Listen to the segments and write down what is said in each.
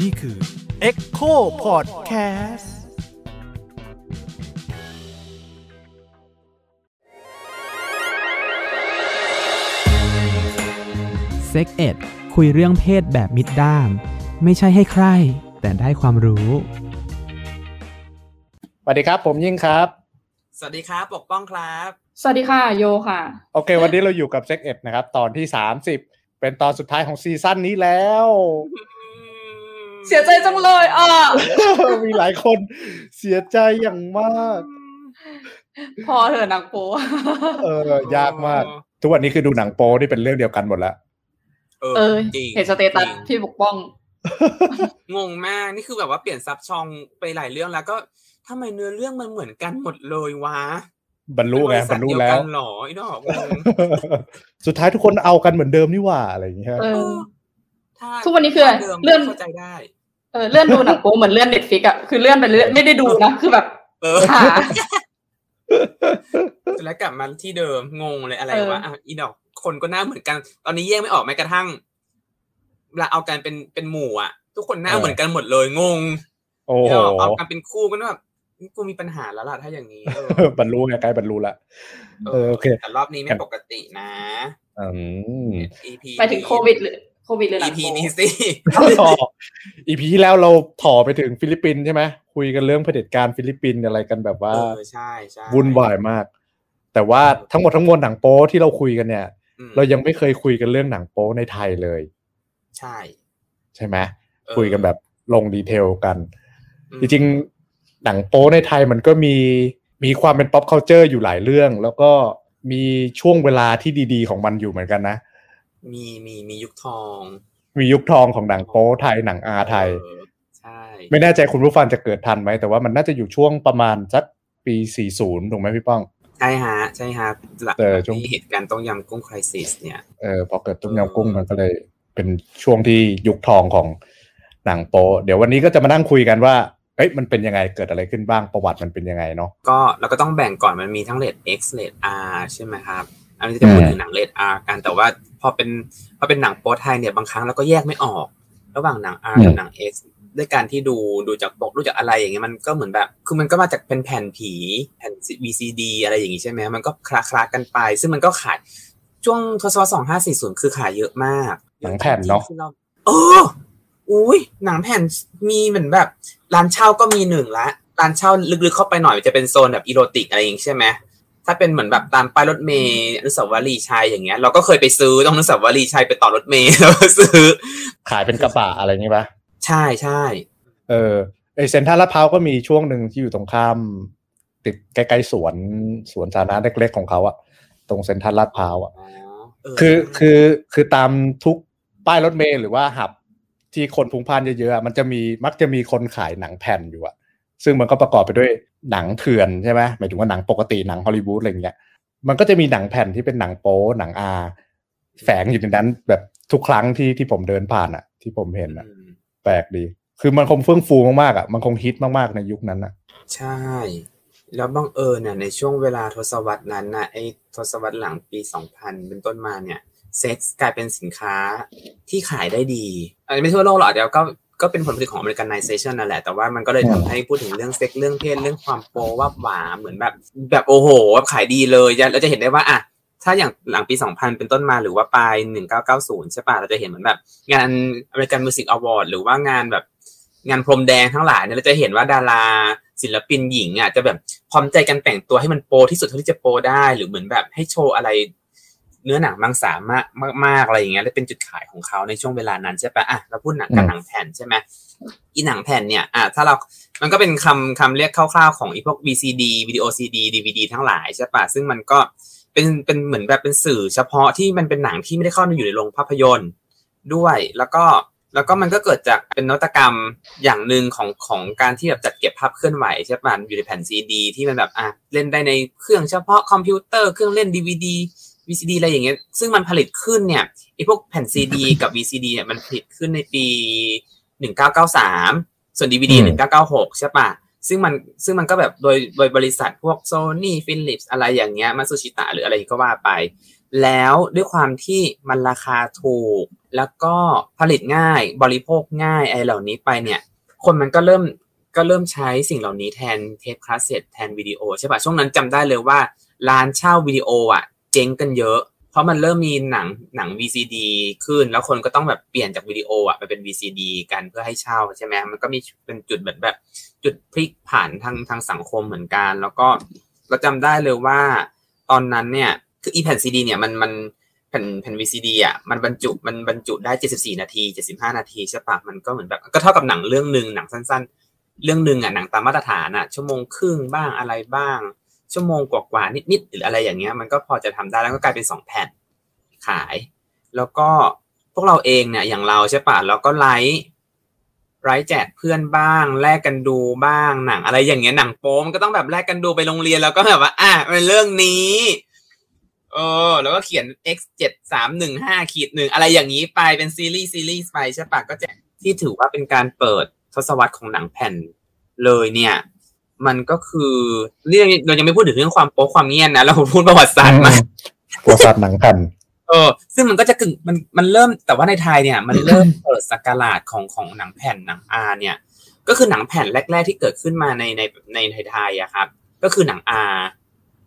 นี่คือ Echo Podcast เซ็กเอ็ดคุยเรื่องเพศแบบมิดด้าม ไม่ใช่ให้ใคร แต่ได้ความรู้สวัสดีครับ ผมยิ่งครับ สวัสดีครับ ปกป้องครับ สวัสดีค่ะ โยค่ะ โอเค วันนี้เราอยู่กับเซ็กเอ็ดนะครับ ตอนที่สามสิบ เป็นตอนสุดท้ายของ season นี้แล้ว เสียใจจังเลยอะ มีหลายคนเสียใจอย่างมาก พอเถอะหนังโป๊เออ ยากมาก ทุกวันนี้คือดูหนังโป๊ที่เป็นเรื่องเดียวกันหมดแล้ว เอเอออจริงเห็น status จริงพี่ปกป้อง งงมาก นี่คือแบบว่าเปลี่ยนซับช่องไปหลายเรื่องแล้วก็ทำไมเนื้อเรื่องมันเหมือนกันหมดเลยวะ บรรลุไงเป็นบรรลุษัทเดียแล้วกันเหรอไอ้ดอกงงสุดท้ายทุกคนเอากันเหมือนเดิมนี่หว่าอะไรอย่างเงี้ยเออถ้าทุกวันนี้คือถ้าเดิมเลื่อนเข้าใจได้เออเลื่อนดูหนังโป๊เหมือนเลื่อนเน็ตฟิกอะคือเลื่อนไปเรื่อยไม่ได้ดูนะคือแบบเออหาแล้วกลับมาที่เดิมงงเลยอะไรเออวะอะอีดอกคนก็หน้าเหมือนกัน ตอนนี้แยกไม่ออกแม้กระทั่งเวลาเอากันเป็นเป็นหมู่อะ ทุกคนหน้าเหมือนกันหมดเลยงง โอ้โหอีดอกเอากันเป็นคู่ก็แบบ กูมีปัญหาแล้วล่ะถ้าอย่างนี้เออบรรลุไงใกล้บรรลุละเออโอเคแต่รอบนี้ไม่ปกตินะอืม EP ไปถึงโควิดหรือโควิดหรือหนัง EP โป๊นี้สิต่อ EP ที่แล้วเราถ่อไปถึงฟิลิปปินส์ใช่ไหมคุยกันเรื่องเผด็จการฟิลิปปินส์อะไรกันแบบว่าเออใช่ใช่วุ่นวายมาก แต่ว่าทั้งหมดทั้งมวลหนังโป๊ที่เราคุยกันเนี่ยอืมเรายังไม่เคยคุยกันเรื่องหนังโป๊ในไทยเลย ใช่ ใช่ไหมเออคุยกันแบบลงดีเทลกันอืมจริงๆ หนังโป๊ในไทยมันก็มีมีความเป็น pop culture อยู่หลายเรื่อง แล้วก็มีช่วงเวลาที่ดีๆ ของมันอยู่เหมือนกันนะ มีมีมียุคทอง มียุคทองของหนังโป๊ไทยหนังอาไทยเออใช่ไม่แน่ใจคุณผู้ฟังจะเกิดทันไหมแต่ว่ามันน่าจะอยู่ช่วงประมาณสักปี 40 ถูกไหมพี่ป้องใช่ฮะใช่ฮะหลังเออช่วงที่เหตุการณ์ต้มยำกุ้งคริสิสเนี่ยเออพอเกิดต้มยำกุ้งมันก็เลยเป็นช่วงที่ยุคทองของหนังโป๊เดี๋ยววันนี้ก็จะมานั่งคุยกันว่า เอ้ยมันเป็นยังไงเกิดอะไรขึ้นบ้างประวัติมันเป็นยังไงเนาะก็เราก็ต้องแบ่งก่อนมันมีทั้งเลด X เลด R ใช่ไหมครับ อันนี้จะพูดอืมถึงหนังเลด R กันแต่ว่าพอเป็นพอเป็นหนังโป๊ไทยเนี่ยบางครั้งเราก็แยกไม่ออก ระหว่างหนัง R กับหนัง X ด้วยการที่ดูดูจากปกดูจากอะไรอย่างเงี้ยมันก็เหมือนแบบ คือมันก็มาจากเป็นแผ่นผีแผ่น VCD อะไรอย่างงี้ใช่ไหมมันก็คลาคลากันไป ซึ่งมันก็ขายช่วงทศวรรษสองห้าสี่ศูนย์คือขายเยอะมากหนังแผ่นเนาะที่รเออ อุ้ยหนังแผ่นมีเหมือนแบบ ร้านเช่าก็มีหนึ่งละร้านเช่าลึกๆเข้าไปหน่อยจะเป็นโซนแบบอีโรติกอะไรอย่างงี้ใช่ไหมถ้าเป็นเหมือนแบบตามป้ายรถเมล์อนุสาวรีย์ชัยอย่างเงี้ย เราก็เคยไปซื้อตรงอนุสาวรีย์ชัยไปต่อรถเมล์แล้วก็ซื้อ ขายเป็นกระบะอะไรอย่างงี้ปะใช่ใช่เออไอเซ็นทรัลลาดพร้าวก็มีช่วงหนึ่งที่อยู่ตรงข้าม ติดใกล้ๆสวนสวนสาธารณะเล็กๆของเขาอะตรงเซ็นทรัลลาดพร้าวอะอ๋อเออคือคือคือตามทุกป้ายรถเมล์หรือว่าหับ ที่คนพลุงพล่านเยอะๆอะมันจะมีมักจะมีคนขายหนังแผ่นอยู่อะซึ่งมันก็ประกอบไปด้วยหนังเถื่อนใช่ไหมหมายถึงว่าหนังปกติหนังฮอลลีวูดอะไรอย่างเงี้ยมันก็จะมีหนังแผ่นที่เป็นหนังโป๊หนังอาแฝงอยู่ในนั้น แบบทุกครั้งที่ที่ผมเดินผ่านอะที่ผมเห็นอะอืมแปลกดี คือมันคงเฟื่องฟูมากๆอะมันคงฮิตมากๆในยุคนั้นอะใช่ แล้วบังเอิญเนี่ยในช่วงเวลาทศวรรษนั้นน่ะไอ้ทศวรรษหลังปี 2000 เป็นต้นมาเนี่ยเซ็กส์กลายเป็นสินค้าที่ขายได้ดี อาจจะไม่ทั่วโลกหรอกเดี๋ยวก็ก็เป็นผลผลิตของ Americanization นั่นแหละ แต่ว่ามันก็เลยทำให้พูดถึงเรื่องเซ็กเรื่องเพศเรื่องความโปว่าหวาเหมือนแบบ แบบโอ้โหแบบขายดีเลยเราจะเห็นได้ว่าอะถ้าอย่างหลังปี 2000 เป็นต้นมาหรือว่าปลาย 1990 ใช่ป่ะ เราจะเห็นเหมือนแบบ งาน American Music Award หรือว่างานแบบงานพรมแดงทั้งหลายเนี่ยเราจะเห็นว่าดาราศิลปินหญิงอะจะแบบพร้อมใจกันแต่งตัวให้มันโปที่สุดเท่าที่จะโปได้ หรือเหมือนแบบให้โชว์อะไร เนื้อหนังมังสามากมากๆอะไรอย่างเงี้ยและเป็นจุดขายของเขาในช่วงเวลานั้นใช่ปะอะเราพูดหนังกับหนังแผ่นใช่ไหมอีหนังแผ่นเนี่ยอะถ้าเรา มันก็เป็นคำคำเรียกคร่าวๆของอีพวก VCD วิดีโอ CD DVD ทั้งหลายใช่ปะซึ่งมันก็เป็นเป็นเหมือนแบบเป็นสื่อเฉพาะที่มันเป็นหนังที่ไม่ได้เข้ามาอยู่ในโรงภาพยนตร์ด้วย แล้วก็แล้วก็มันก็เกิดจากเป็นนวัตกรรมอย่างหนึ่งของของการที่แบบจัดเก็บภาพเคลื่อนไหวใช่ปะอยู่ในแผ่นซีดี ที่มันแบบอะเล่นได้ในเครื่องเฉพาะคอมพิวเตอร์เครื่องเล่น DVD VCD อะไรอย่างเงี้ย ซึ่งมันผลิตขึ้นเนี่ยไอ้พวกแผ่น CD กับ VCD เนี่ยมันผลิตขึ้นในปี 1993 ส่วน DVD อืม1996 ใช่ปะซึ่งมันซึ่งมันก็แบบโดยโดยบริษัทพวก Sony Philips อะไรอย่างเงี้ยมาซูชิตะหรืออะไรก็ว่าไป แล้วด้วยความที่มันราคาถูก แล้วก็ผลิตง่ายบริโภคง่ายไอ้เหล่านี้ไปเนี่ย คนมันก็เริ่มก็เริ่มใช้สิ่งเหล่านี้แทนเทปคาสเซ็ตแทนวิดีโอใช่ปะช่วงนั้นจำได้เลยว่าร้านเช่าวิดีโออะ เจ๊งกันเยอะ เพราะมันเริ่มมีหนังหนัง VCD ขึ้น แล้วคนก็ต้องแบบเปลี่ยนจากวิดีโออะไปเป็น VCD กันเพื่อให้เช่าใช่ไหมมันก็มีเป็นจุดแบบแบบ จุดพลิกผ่านทางทางสังคมเหมือนกัน แล้วก็เราจำได้เลยว่าตอนนั้นเนี่ยคืออีแผ่นซีดีเนี่ยมันมันแผ่นแผ่น VCD อะมันบรรจุมันบรรจุได้ 74 นาที 75 นาทีใช่ปะมันก็เหมือนแบบก็เท่ากับหนังเรื่องหนึ่งหนังสั้น ๆ เรื่องหนึ่งอะหนังตามมาตรฐานอะชั่วโมงครึ่งบ้างอะไรบ้าง ชั่วโมงกว่าๆนิดๆหรืออะไรอย่างเงี้ยมันก็พอจะทำได้แล้วก็กลายเป็นสองแผ่นขาย แล้วก็พวกเราเองเนี่ยอย่างเราใช่ปะเราก็ไลฟ์ไลฟ์แจกเพื่อนบ้าง แลกกันดูบ้างหนัง อะไรอย่างเงี้ยหนังโป๊มันก็ต้องแบบแลกกันดูไปโรงเรียนแล้วก็แบบว่าอะเป็นเรื่องนี้เออแล้วก็เขียน x เจ็ดสามหนึ่งห้าขีดหนึ่งอะไรอย่างนี้ไปเป็นซีรีส์ซีรีส์ไปใช่ปะก็แจกที่ถือว่าเป็นการเปิดทศวรรษของหนังแผ่นเลยเนี่ย มันก็คือเรื่องเรายังไม่พูดถึงเรื่องความโป๊ความเงียนนะเราพูดประวัติศาสตร์มาประวัติศาสตร์หนังแผ่นเออซึ่งมันก็จะกึ่งมันมันเริ่มแต่ว่าในไทยเนี่ย มันเริ่มเปิดสักราชของของหนังแผ่นหนังอาเนี่ย ก็คือหนังแผ่นแรก ๆ ที่เกิดขึ้นมาในในในไทยๆอะครับ ก็คือหนังอา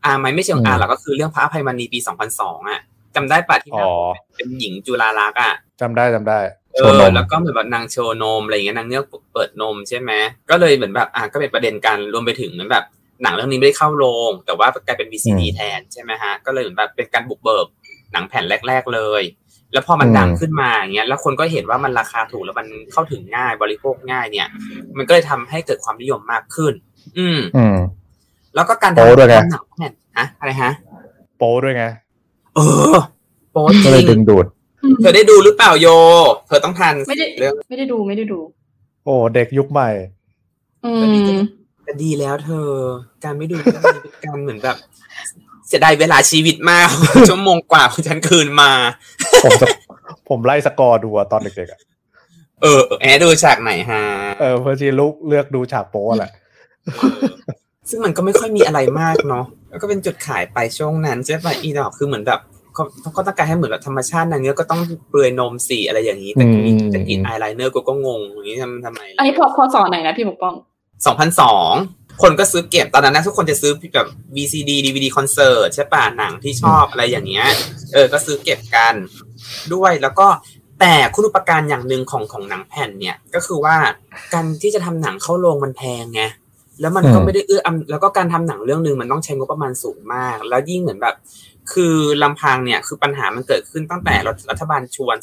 อาไหมไม่ใช่ของอาหรอกก็คือเรื่องพระอภัยมณีปี2002อะจำได้ปะที่อ๋อเป็นหญิงจุฬาลักษณ์อะจำได้จำได้ เอโชว์นอมแล้วก็เหมือนแบบนางโชว์นมอะไรอย่างเงี้ยนางเงือกเปิดนมใช่ไหมก็เลยเหมือนแบบอะก็เป็นประเด็นกันรวมไปถึงเหมือนแบบหนังเรื่องนี้ไม่ได้เข้าโรง แต่ว่ากลายเป็น VCD แทนใช่ไหมฮะก็เลยเหมือนแบบเป็นการบุกเบิกหนังแผ่นแรก ๆ เลย แล้วพอมันดังขึ้นมาอย่างเงี้ยแล้วคนก็เห็นว่ามันราคาถูกแล้วมันเข้าถึงง่ายบริโภคง่ายเนี่ย มันก็เลยทำให้เกิดความนิยมมากขึ้น อืมอืมแล้วก็การโป๊ด้วยไงทำหนังแผ่นฮะอะไรฮะ โป้ด้วยไงเออโป๊จก็เลยริดึงงดูด เธอได้ดูหรือเปล่าโย เธอต้องทันไม่ได้เรื่องไม่ได้ดูไม่ได้ดู โอ้เด็กยุคใหม่ อืก็ดีมก็ดีแล้วเธอ การไม่ดูก็ดีเป็นการเหมือนแบบเสียดายเวลาชีวิตมาก ชั่วโมงกว่าของฉันคืนมา ผมจะผมไล่สกอร์ดูอะตอนเด็กๆอะเออเออแอดดูฉากไหนฮะ เออเพื่อที่ลูกเลือกดูฉากโป๊แหละ ซึ่งมันก็ไม่ค่อยมีอะไรมากเนาะแล้วก็เป็นจุดขายไปช่วงนั้นใช่ปะอีดอกคือเหมือนแบบ เขาเขาต้องการให้เหมือนแบบธรรมชาตินางเงือกก็ต้องเปลือยนมสีอะไรอย่างนี้ แต่มีอืมแต่กรีดอายไลเนอร์กูก็งงอย่างนี้ทำทำไม อันนี้พอพอสอนไหนนะพี่ปกป้องสองพันสองคนก็ซื้อเก็บตอนนั้นนะทุกคนจะซื้อแบบ VCD DVD คอนเสิร์ตใช่ป่ะหนังที่ชอบอะไรอย่างเงี้ย เออ ก็ซื้อเก็บกันด้วยแล้วก็แต่คุณูปการอย่างหนึ่งของของหนังแผ่นเนี่ย ก็คือว่าการที่จะทำหนังเข้าโรงมันแพงไงแล้วมันก็อืมไม่ได้เอื้ออำแล้วก็การทำหนังเรื่องหนึ่งมันต้องใช้งบประมาณสูงมาก แล้วยิ่งเหมือนแบบ คือลำพังเนี่ยคือปัญหามันเกิดขึ้นตั้งแต่รัฐบาลชวน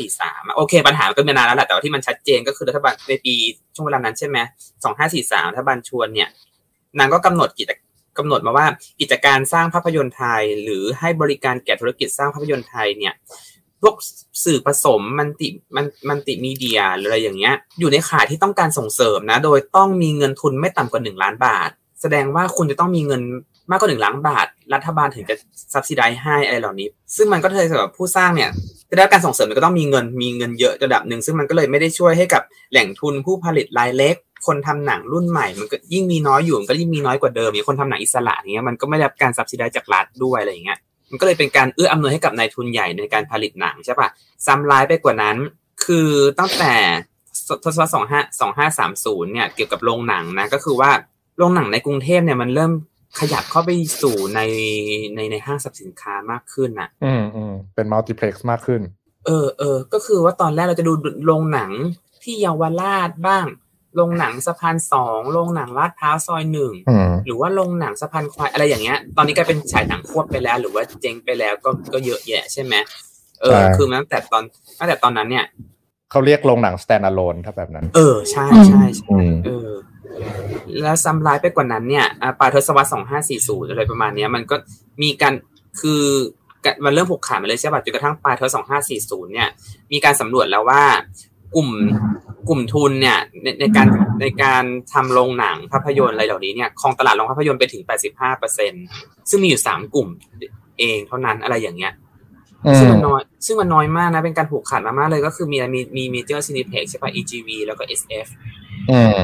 2543 โอเค ปัญหามันก็มีนานแล้วแหละแต่ว่าที่มันชัดเจนก็คือรัฐบาลในปีช่วงเวลานั้นใช่ไหม2543 รัฐบาลชวนเนี่ยนางก็กำหนดกิจกำหนดมาว่ากิจการสร้างภาพยนตร์ไทย หรือให้บริการแก่ธุรกิจสร้างภาพยนตร์ไทยเนี่ยพวกสื่อผสมมันติมันมันติมีเดียหรืออะไรอย่างเงี้ย อยู่ในข่ายที่ต้องการส่งเสริมนะ โดยต้องมีเงินทุนไม่ต่ำกว่าหนึ่งล้านบาท แสดงว่าคุณจะต้องมีเงิน มากกว่าหนึ่งล้านบาท รัฐบาลถึงจะซับซิได้ให้อะไรเหล่านี้ ซึ่งมันก็เลยสำหรับผู้สร้างเนี่ยจะได้รับการส่งเสริมมันก็ต้องมีเงินมีเงินเยอะระดับหนึ่งซึ่งมันก็เลยไม่ได้ช่วยให้กับแหล่งทุนผู้ผลิตรายเล็ก คนทำหนังรุ่นใหม่ มันก็ยิ่งมีน้อยอยู่มันก็ยิ่งมีน้อยกว่าเดิมอย่างคนทำหนังอิสระอย่างเงี้ยมันก็ไม่ได้รับการซับซิได้จากรัฐด้วยอะไรอย่างเงี้ยมันก็เลยเป็นการเอื้ออำนวยให้กับนายทุนใหญ่ในการผลิตหนังใช่ปะซ้ำร้ายไปกว่านั้น คือตั้งแต่ทศวรรษสองห้าสองห้าสามศูนย์เนี่ยเกี่ยวกับโรงหนังนะก็คือว่าโรงหนังในกรุงเทพเนี่ยมันเริ่ม ขยับเข้าไปสู่ในในในห้างสรรพสินค้ามากขึ้นน่ะ อืมอืมเป็นมัลติเพล็กซ์มากขึ้น เออเออก็คือว่าตอนแรกเราจะดูโรงหนังที่เยาวราชบ้างโรงหนังสะพานสองโรงหนังลาดพร้าวซอยหนึ่งอืมหรือว่าโรงหนังสะพานควายอะไรอย่างเงี้ย ตอนนี้กลายเป็นฉายหนังควบไปแล้ว หรือว่าเจ๊งไปแล้วก็ก็เยอะแยะใช่ไหมเออใช่คือมันตั้งแต่ตอนตั้งแต่ตอนนั้นเนี่ยเขาเรียกโรงหนัง stand alone ถ้าแบบนั้น เออ ใช่ใช่ใช่อืมเออ แล้วซ้ำร้ายไปกว่านั้นเนี่ยอ่าปลายทศวรรษสองห้าสี่ศูนย์อะไรประมาณเนี้ยมันก็มีการคือมันเริ่มผูกขาดมาเลยใช่ป่ะจนกระทั่งปลายทศสองห้าสี่ศูนย์เนี่ย มีการสำรวจแล้วว่ากลุ่มกลุ่มทุนเนี่ยในในการในการทำโรงหนังภาพยนตร์อะไรเหล่านี้เนี่ยครองตลาดโรงภาพยนตร์ไปถึง 85เปอร์เซ็นซึ่งมีอยู่สามกลุ่มเองเท่านั้นอะไรอย่างเงี้ยอืซึ่งมมันน้อยซึ่งมันน้อยมากนะ เป็นการผูกขาดมากๆเลยก็คือมีมีมีเมเจอร์ซีนิเพกใช่ปะ EGV แล้วก็ SF อืม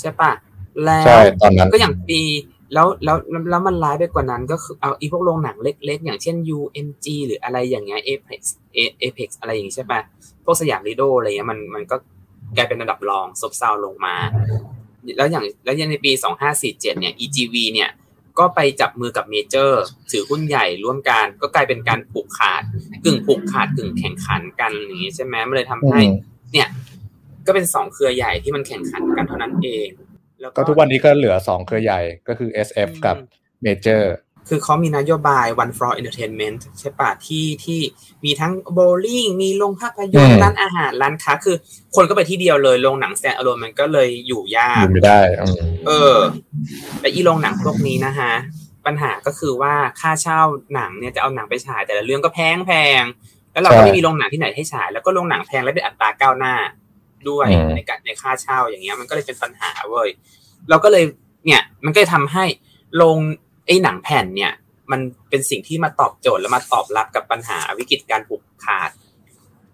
ใช่ปะแล้ใช่วตอนนั้นก็อย่างปีแล้วแล้วแล้วแล้วมันร้ายไปกว่านั้นก็คือเอาอีพวกโรงหนังเล็กๆ อย่างเช่น UMG หรืออะไรอย่างเงี้ย Apex A- Apex อะไรอย่างงี้ใช่ปะพวกสยามลีโดอะไรเงี้ยมันมันก็กลายเป็นระดับรองซบเซาลงมา แล้วอย่างแล้วอย่างในปี 2547 เนี่ย EGV เนี่ยก็ไปจับมือกับเมเจอร์ ถือหุ้นใหญ่ร่วมกันก็กลายเป็นการผูกขาด กึ่งผูกขาดกึ่งแข่งขันกันอย่างงี้ใช่ไหมมันเลยทำให้อืมเนี่ย ก็เป็นสองเครือใหญ่ที่มันแข่งขันกันเท่านั้นเอง แล้วก็ทุกวันนี้ก็เหลือสองเครือใหญ่ก็คือ SF กับ Major คือเขามีนโยบาย One for Entertainment ใช่ปะที่ที่มีทั้งโบลิ่งมีโรงภาพยนตอืร์มร้านอาหารร้านค้า คือ คนก็ไปที่เดียวเลยโรงหนังแ a น d อ l o n e มันก็เลยอยู่ยาอกยู่ไม่ได้อืมเออแต่อีโรงหนังพวกนี้นะฮะ ปัญหาก็คือว่าค่าเช่าหนังเนี่ยจะเอาหนังไปฉายแต่ละเรื่องก็แพงแพงแล้วเราก็ไม่มีโรงหนังที่ไหนให้ฉายแล้วก็โรงหนังแพงและเป็นอัตราก้าวหน้า ด้วยในการในค่าเช่าอย่างเงี้ย มันก็เลยเป็นปัญหาเว้ยเราก็เลยเนี่ยมันก็เลยทำให้โรงไอ้หนังแผ่นเนี่ย มันเป็นสิ่งที่มาตอบโจทย์และมาตอบรับกับปัญหาวิกฤตการผูกขาด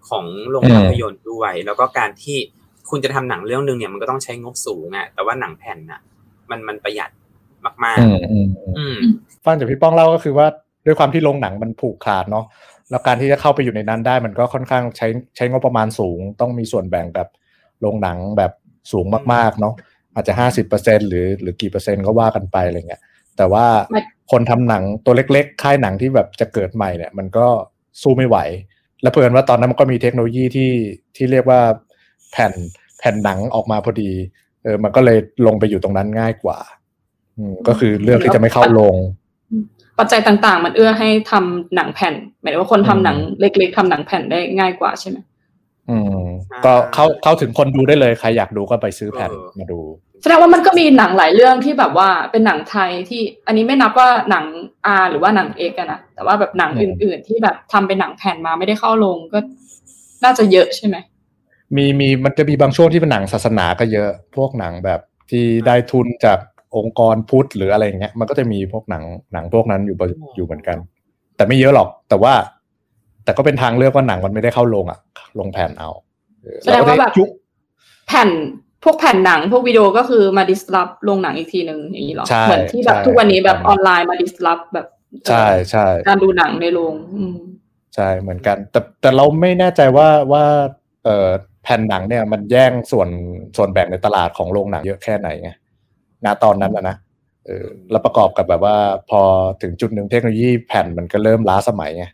ของโรงภาพยนตร์ด้วย แล้วก็การที่คุณจะทำหนังเรื่องหนึ่งเนี่ยมันก็ต้องใช้งบสูงอะแต่ว่าหนังแผ่นน่ะ มันมันประหยัดมากอืมอืมอืมๆอืมฟังจากพี่ป้องเล่าก็คือว่าด้วยความที่โรงหนังมันผูกขาดเนาะ แล้วการที่จะเข้าไปอยู่ในนั้นได้มันก็ค่อนข้างใช้ใช้งบประมาณสูง ต้องมีส่วนแบ่งกับโรงหนังแบบสูงมาก ๆ เนาะอาจจะห้าสิบเปอร์เซ็นหรือหรือกี่เปอร์เซ็นต์ก็ว่ากันไปอะไรเงี้ยแต่ว่าไม่คนทำหนังตัวเล็กๆ ค่ายหนังที่แบบจะเกิดใหม่เนี่ย มันก็สู้ไม่ไหว และเพื่อนว่าตอนนั้นมันก็มีเทคโนโลยีที่ที่เรียกว่าแผ่นแผ่นหนังออกมาพอดีเออมันก็เลยลงไปอยู่ตรงนั้นง่ายกว่า อืมก็คือเลือกที่จะไม่เข้าโรง ปัจจัยต่างๆ มันเอื้อให้ทำหนังแผ่น หมายถึงว่าคนทำหนังเล็กๆทำหนังแผ่นได้ง่ายกว่าใช่ไหมอืมใช่ก็เข้าเข้าถึงคนดูได้เลยใครอยากดูก็ไปซื้อแผ่นเออมาดูแสดงว่ามันก็มีหนังหลายเรื่องที่แบบว่าเป็นหนังไทยที่อันนี้ไม่นับว่าหนังอาหรือว่าหนังเอกอะนะแต่ว่าแบบหนังอืมอื่น ๆ ที่แบบทำเป็นหนังแผ่นมาไม่ได้เข้าลงก็น่าจะเยอะใช่ไหมมีมีมันจะมีบางช่วงที่เป็นหนังศาสนาก็เยอะ พวกหนังแบบที่ได้ทุนจาก องค์กรพุทธหรืออะไรอย่างเงี้ยมันก็จะมีพวกหนังหนังพวกนั้นอยู่บนอยู่เหมือนกัน แต่ไม่เยอะหรอก แต่ว่า แต่ก็เป็นทางเลือกว่าหนังมันไม่ได้เข้าลงอะลงแผ่นเอาเออแสดงว่าแบบยุคแผ่นพวกแผ่นหนังพวกวิดีโอก็คือมา disrupt โรงหนังอีกทีหนึ่งอย่างนี้เหรอใช่เหมือนที่แบบใช่ทุกวันนี้แบบออนไลน์มา disrupt แบบใช่ใช่การดูหนังในโรงอืมใช่เหมือนกัน แต่แต่เราไม่แน่ใจว่าว่า เอ่อแผ่นหนังเนี่ยมันแย่งส่วนส่วนแบ่งในตลาดของโรงหนังเยอะแค่ไหนไง ณตอนนั้นนะนะเออแล้วประกอบกับแบบว่า พอถึงจุดหนึ่งเทคโนโลยีแผ่นมันก็เริ่มล้าสมัยไง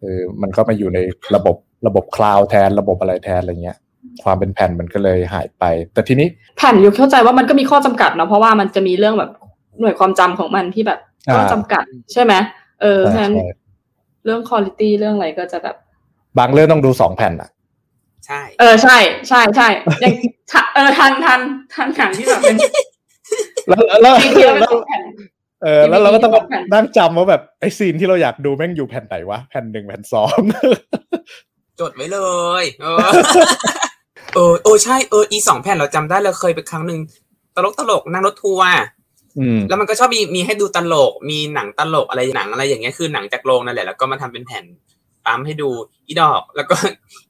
เออมันก็มาอยู่ในระบบระบบคลาวด์แทนระบบอะไรแทนอะไรเงี้ย ความเป็นแผ่นมันก็เลยหายไป แต่ทีนี้แผ่นอยู่เข้าใจว่ามันก็มีข้อจำกัดเนาะเพราะว่ามันจะมีเรื่องแบบหน่วยความจำของมันที่แบบอ่าข้อจำกัด ใช่ไหมเออเพราะฉะนั้นใช่เรื่องคุณ i t y เรื่องอะไรก็จะแบบ บางเรื่องต้องดูสองแผ่นอะใช่ เออใช่ใช่ใช่อย่างทะเออทันทันทันหนังที่แบบเป็น แล้วแล้วทีเดียวเป็นสองแผ่นเออแล้วเราก็ต้อง DVD สองแผ่นนั่งจำว่าแบบไอ้ซีนที่เราอยากดูแม่งอยู่แผ่นไหนวะแผ่นหนึ่งแผ่นสองจดไว้เลย เออเออเออใช่เอออีสองแผ่นเราจำได้เราเคยไปครั้งหนึ่งตลกตลกนั่งรถทัวร์อืมแล้วมันก็ชอบมีมีให้ดูตลก มีหนังตลกอะไรหนังอะไรอย่างเงี้ยคือหนังจากโรงนั่นแหละแล้วก็มาทำเป็นแผ่น ปั๊มให้ดูอีดอก แล้วก็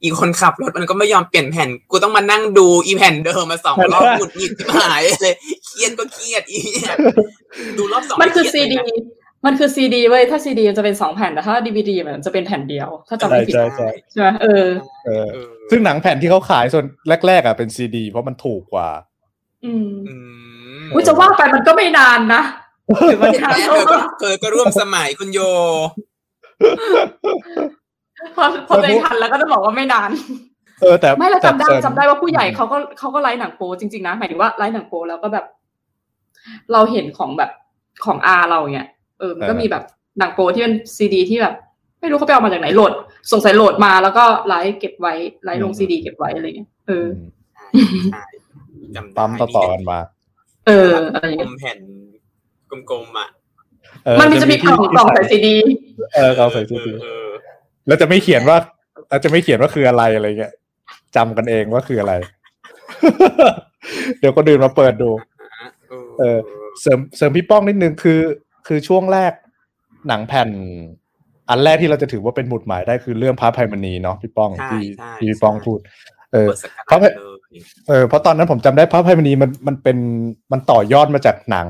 อีคนขับรถมันก็ไม่ยอมเปลี่ยนแผ่น กูต้องมานั่งดูอีแผ่นเดิมมาสองรอบหงุดหงิดที่หายเลยเครียดก็เครียดอีเนี่ยดูรอบสองมันคือไเคซีรียดีเลยนะมันคือซีดีเว้ยถ้าซีดีจะเป็นสองแผ่นแต่ถ้าดีวดีมันจะเป็นแผ่นเดียว ถ้าจำไม่ผิดใช่ใช่ใช่ไหมเออเออเออ ซึ่งหนังแผ่นที่เขาขายส่วนแรกๆอะเป็นซีดี เพราะมันถูกกว่า อืมอืมอุ้ยจะว่าไปมันก็ไม่นานนะหรือมันนานเธเท่าอก็เธอก็ร่วมสมัยคุณโย พอพอตัวเองทันแล้วก็จะบอกว่าไม่นานเออแต่ไม่เราจำได้แต่จำได้ว่าผู้ใหญ่เขาก็เขาก็ไลฟ์หนังโปจริงๆนะหมายถึงว่าไลฟ์หนังโปแล้วก็แบบ เราเห็นของแบบของอาเราเนี่ยเออมันก็มีแบบหนังโป๊ที่เป็นซีดีที่แบบ ไม่รู้เขาไปเอามาจากไหนโหลดสงสัยโหลดมาแล้วก็ write เก็บไว้ write ลงซีดีเก็บไว้อะไรเงี้ยเอออืมใช่จำได้ปั๊มต่อๆกันมา เอออะไรกลเงี้ยมแผ่นกลมๆอะเออมันมีจะมีกล่องที่กล่องใส่ซีดี เออกล่องใส่ซีดีเออ แล้วจะไม่เขียนว่าอาจจะไม่เขียนว่าคืออะไรอะไรเงี้ยจำกันเองว่าคืออะไร เดี๋ยวก็ดื่นมาเปิดดูเออเออ เสริมเสริมพี่ป้องนิดนึงคือ คือช่วงแรกหนังแผ่น อันแรกที่เราจะถือว่าเป็นหมุดหมายได้คือเรื่องพระภัยมณีเนาะพี่ป้องใช่ที่ใช่ที่พี่ป้องใช่พูด เออเปิดสกัดเพราะเลยเออเพราะตอนนั้นผมจำได้พระภัยมณีมันมันเป็นมันต่อยอดมาจากหนัง